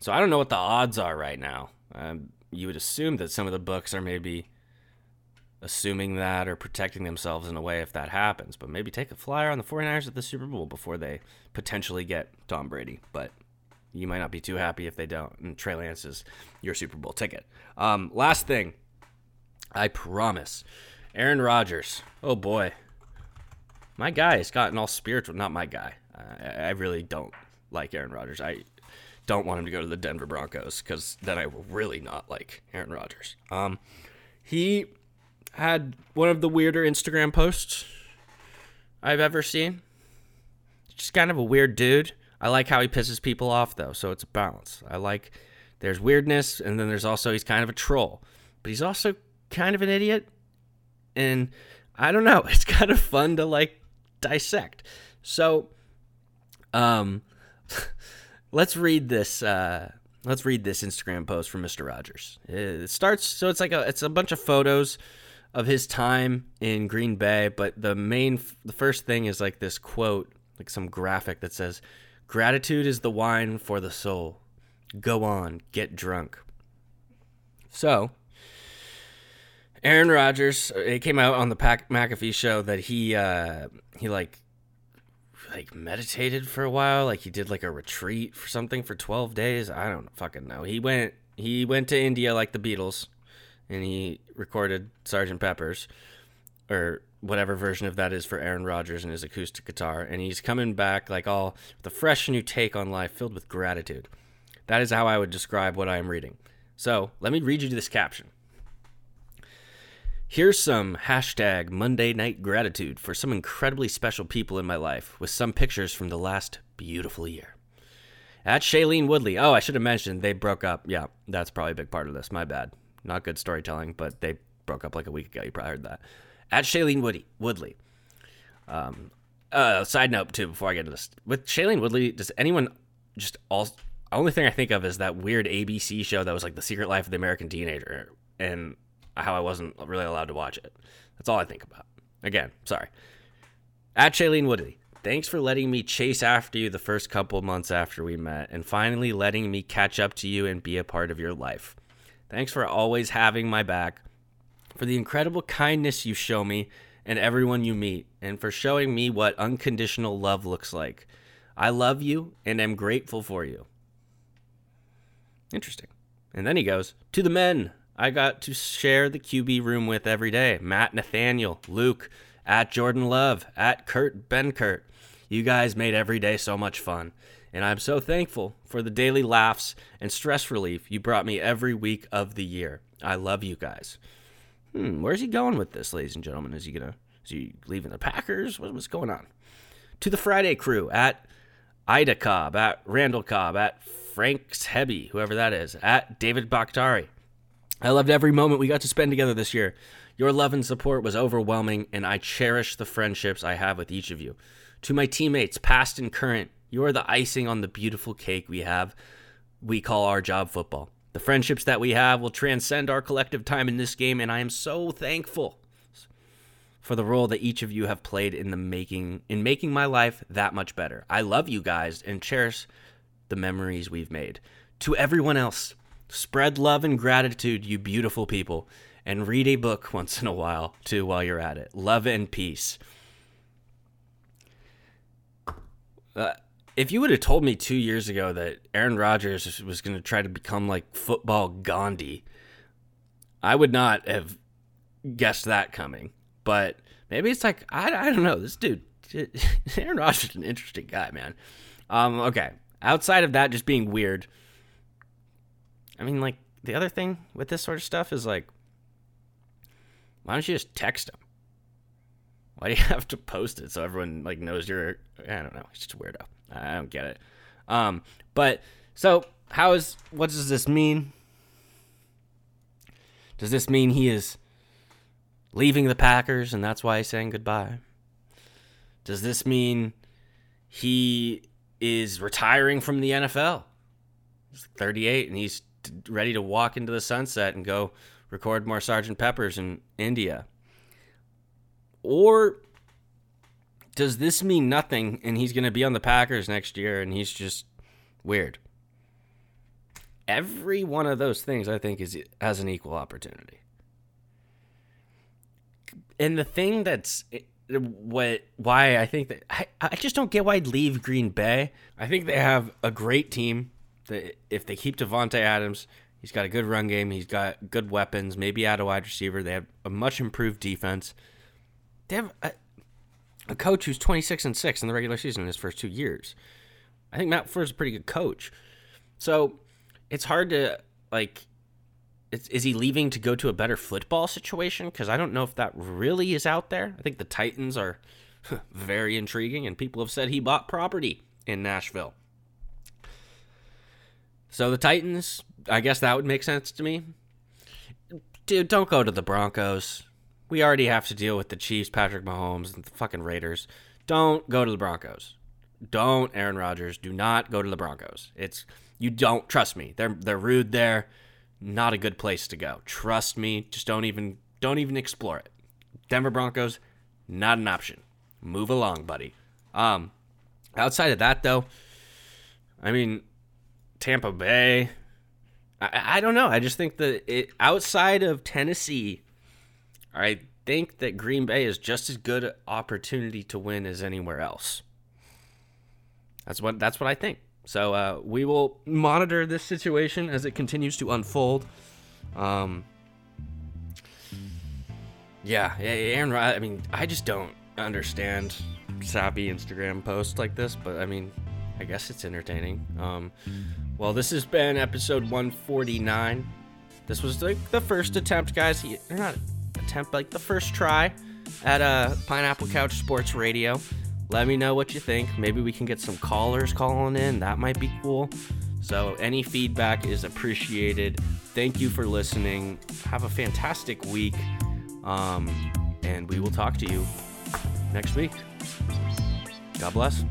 So I don't know what the odds are right now. Um, you would assume that some of the books are maybe assuming that or protecting themselves in a way if that happens. But maybe take a flyer on the 49ers at the Super Bowl before they potentially get Tom Brady. But you might not be too happy if they don't. And Trey Lance is your Super Bowl ticket. Um, last thing, I promise. Aaron Rodgers. Oh boy. My guy has gotten all spiritual. Not my guy. I, really don't like Aaron Rodgers. I don't want him to go to the Denver Broncos because then I will really not like Aaron Rodgers. Um, he had one of the weirder Instagram posts I've ever seen. Just kind of a weird dude. I like how he pisses people off though, so it's a balance. I like there's weirdness and then there's also he's kind of a troll, but he's also kind of an idiot. And I don't know, *laughs* it's kind of fun to like dissect. So um *laughs* let's read this uh let's read this Instagram post from Mr. Rogers. It starts so it's like a it's a bunch of photos of his time in Green Bay, but the main the first thing is like this quote, like some graphic that says, "Gratitude is the wine for the soul. Go on, get drunk." So, Aaron Rodgers, it came out on the Pac- McAfee show that he uh he like like meditated for a while, like he did like a retreat for something for 12 days. I don't fucking know. He went he went to India like the Beatles and he recorded Sergeant Pepper's or whatever version of that is for Aaron Rodgers and his acoustic guitar. And he's coming back like all with a fresh new take on life filled with gratitude. That is how I would describe what I am reading. So let me read you this caption. Here's some hashtag Monday night gratitude for some incredibly special people in my life with some pictures from the last beautiful year. At Shailene Woodley. Oh, I should have mentioned they broke up. Yeah, that's probably a big part of this. My bad. Not good storytelling, but they broke up like a week ago. You probably heard that. At Shailene Woody, Woodley. Um, uh, side note too, before I get to this, with Shailene Woodley, does anyone just all? Only thing I think of is that weird ABC show that was like The Secret Life of the American Teenager, and how I wasn't really allowed to watch it. That's all I think about. Again, sorry. At Shailene Woodley, thanks for letting me chase after you the first couple months after we met, and finally letting me catch up to you and be a part of your life. Thanks for always having my back, for the incredible kindness you show me and everyone you meet, and for showing me what unconditional love looks like. I love you and am grateful for you. Interesting. And then he goes, To the men I got to share the QB room with every day Matt Nathaniel, Luke, at Jordan Love, at Kurt Benkert. You guys made every day so much fun and I'm so thankful for the daily laughs and stress relief you brought me every week of the year. I love you guys. Hmm, where's he going with this, ladies and gentlemen? Is he gonna is he leaving the Packers? What, what's going on? To the Friday crew at Ida Cobb, at Randall Cobb, at Frank's Hebby, whoever that is, at David Bakhtiari. I loved every moment we got to spend together this year. Your love and support was overwhelming, and I cherish the friendships I have with each of you. To my teammates, past and current, you are the icing on the beautiful cake we have, we call our job football. The friendships that we have will transcend our collective time in this game, and I am so thankful for the role that each of you have played in the making in making my life that much better. I love you guys and cherish the memories we've made. To everyone else, spread love and gratitude, you beautiful people, and read a book *laughs* once in a while too while you're at it. Love and peace. Uh, if you would have told me two years ago that Aaron Rodgers was going to try to become like football Gandhi, I would not have guessed that coming. But maybe it's like I, I don't know. This dude, *laughs* Aaron Rodgers, is an interesting guy, man. Um, okay. Outside of that, just being weird. I mean, like the other thing with this sort of stuff is like, why don't you just text him? Why do you *laughs* have to post it so everyone like knows you're? I don't know. He's just a weirdo. I don't get it. Um, but so how is what does this mean? Does this mean he is leaving the Packers and that's why he's saying goodbye? Does this mean he is retiring from the NFL? He's 38 and he's ready to walk into the sunset and go record more Sergeant Peppers in India. Or does this mean nothing and he's going to be on the Packers next year and he's just weird? Every one of those things I think is has an equal opportunity. And the thing that's eh, what why I think that I, I just don't get why I'd leave Green Bay. I think they have a great team. That if they keep Davante Adams, he's got a good run game. He's got good weapons. Maybe add a wide receiver. They have a much improved defense. They have a, a coach who's 26 and 6 in the regular season in his first two years. I think Matt is a pretty good coach. So it's hard to, like, is he leaving to go to a better football situation? Because I don't know if that really is out there. I think the Titans are very intriguing, and people have said he bought property in Nashville. So the Titans, I guess that would make sense to me. Dude, don't go to the Broncos we already have to deal with the Chiefs, Patrick Mahomes, and the fucking Raiders. Don't go to the Broncos. Don't Aaron Rodgers. Do not go to the Broncos. It's you don't trust me. They're they're rude there. Not a good place to go. Trust me. Just don't even don't even explore it. Denver Broncos, not an option. Move along, buddy. Um, outside of that though, I mean, Tampa Bay. I, I don't know. I just think that it outside of Tennessee I think that Green Bay is just as good opportunity to win as anywhere else. That's what that's what I think. So uh, we will monitor this situation as it continues to unfold. Um, yeah, Aaron. I mean, I just don't understand sappy Instagram posts like this, but I mean, I guess it's entertaining. Um, well, this has been episode 149. This was like the first attempt, guys. They're not attempt, like the first try at a uh, Pineapple Couch Sports Radio. Let me know what you think. Maybe we can get some callers calling in. That might be cool. So, any feedback is appreciated. Thank you for listening. Have a fantastic week. Um, and we will talk to you next week. God bless.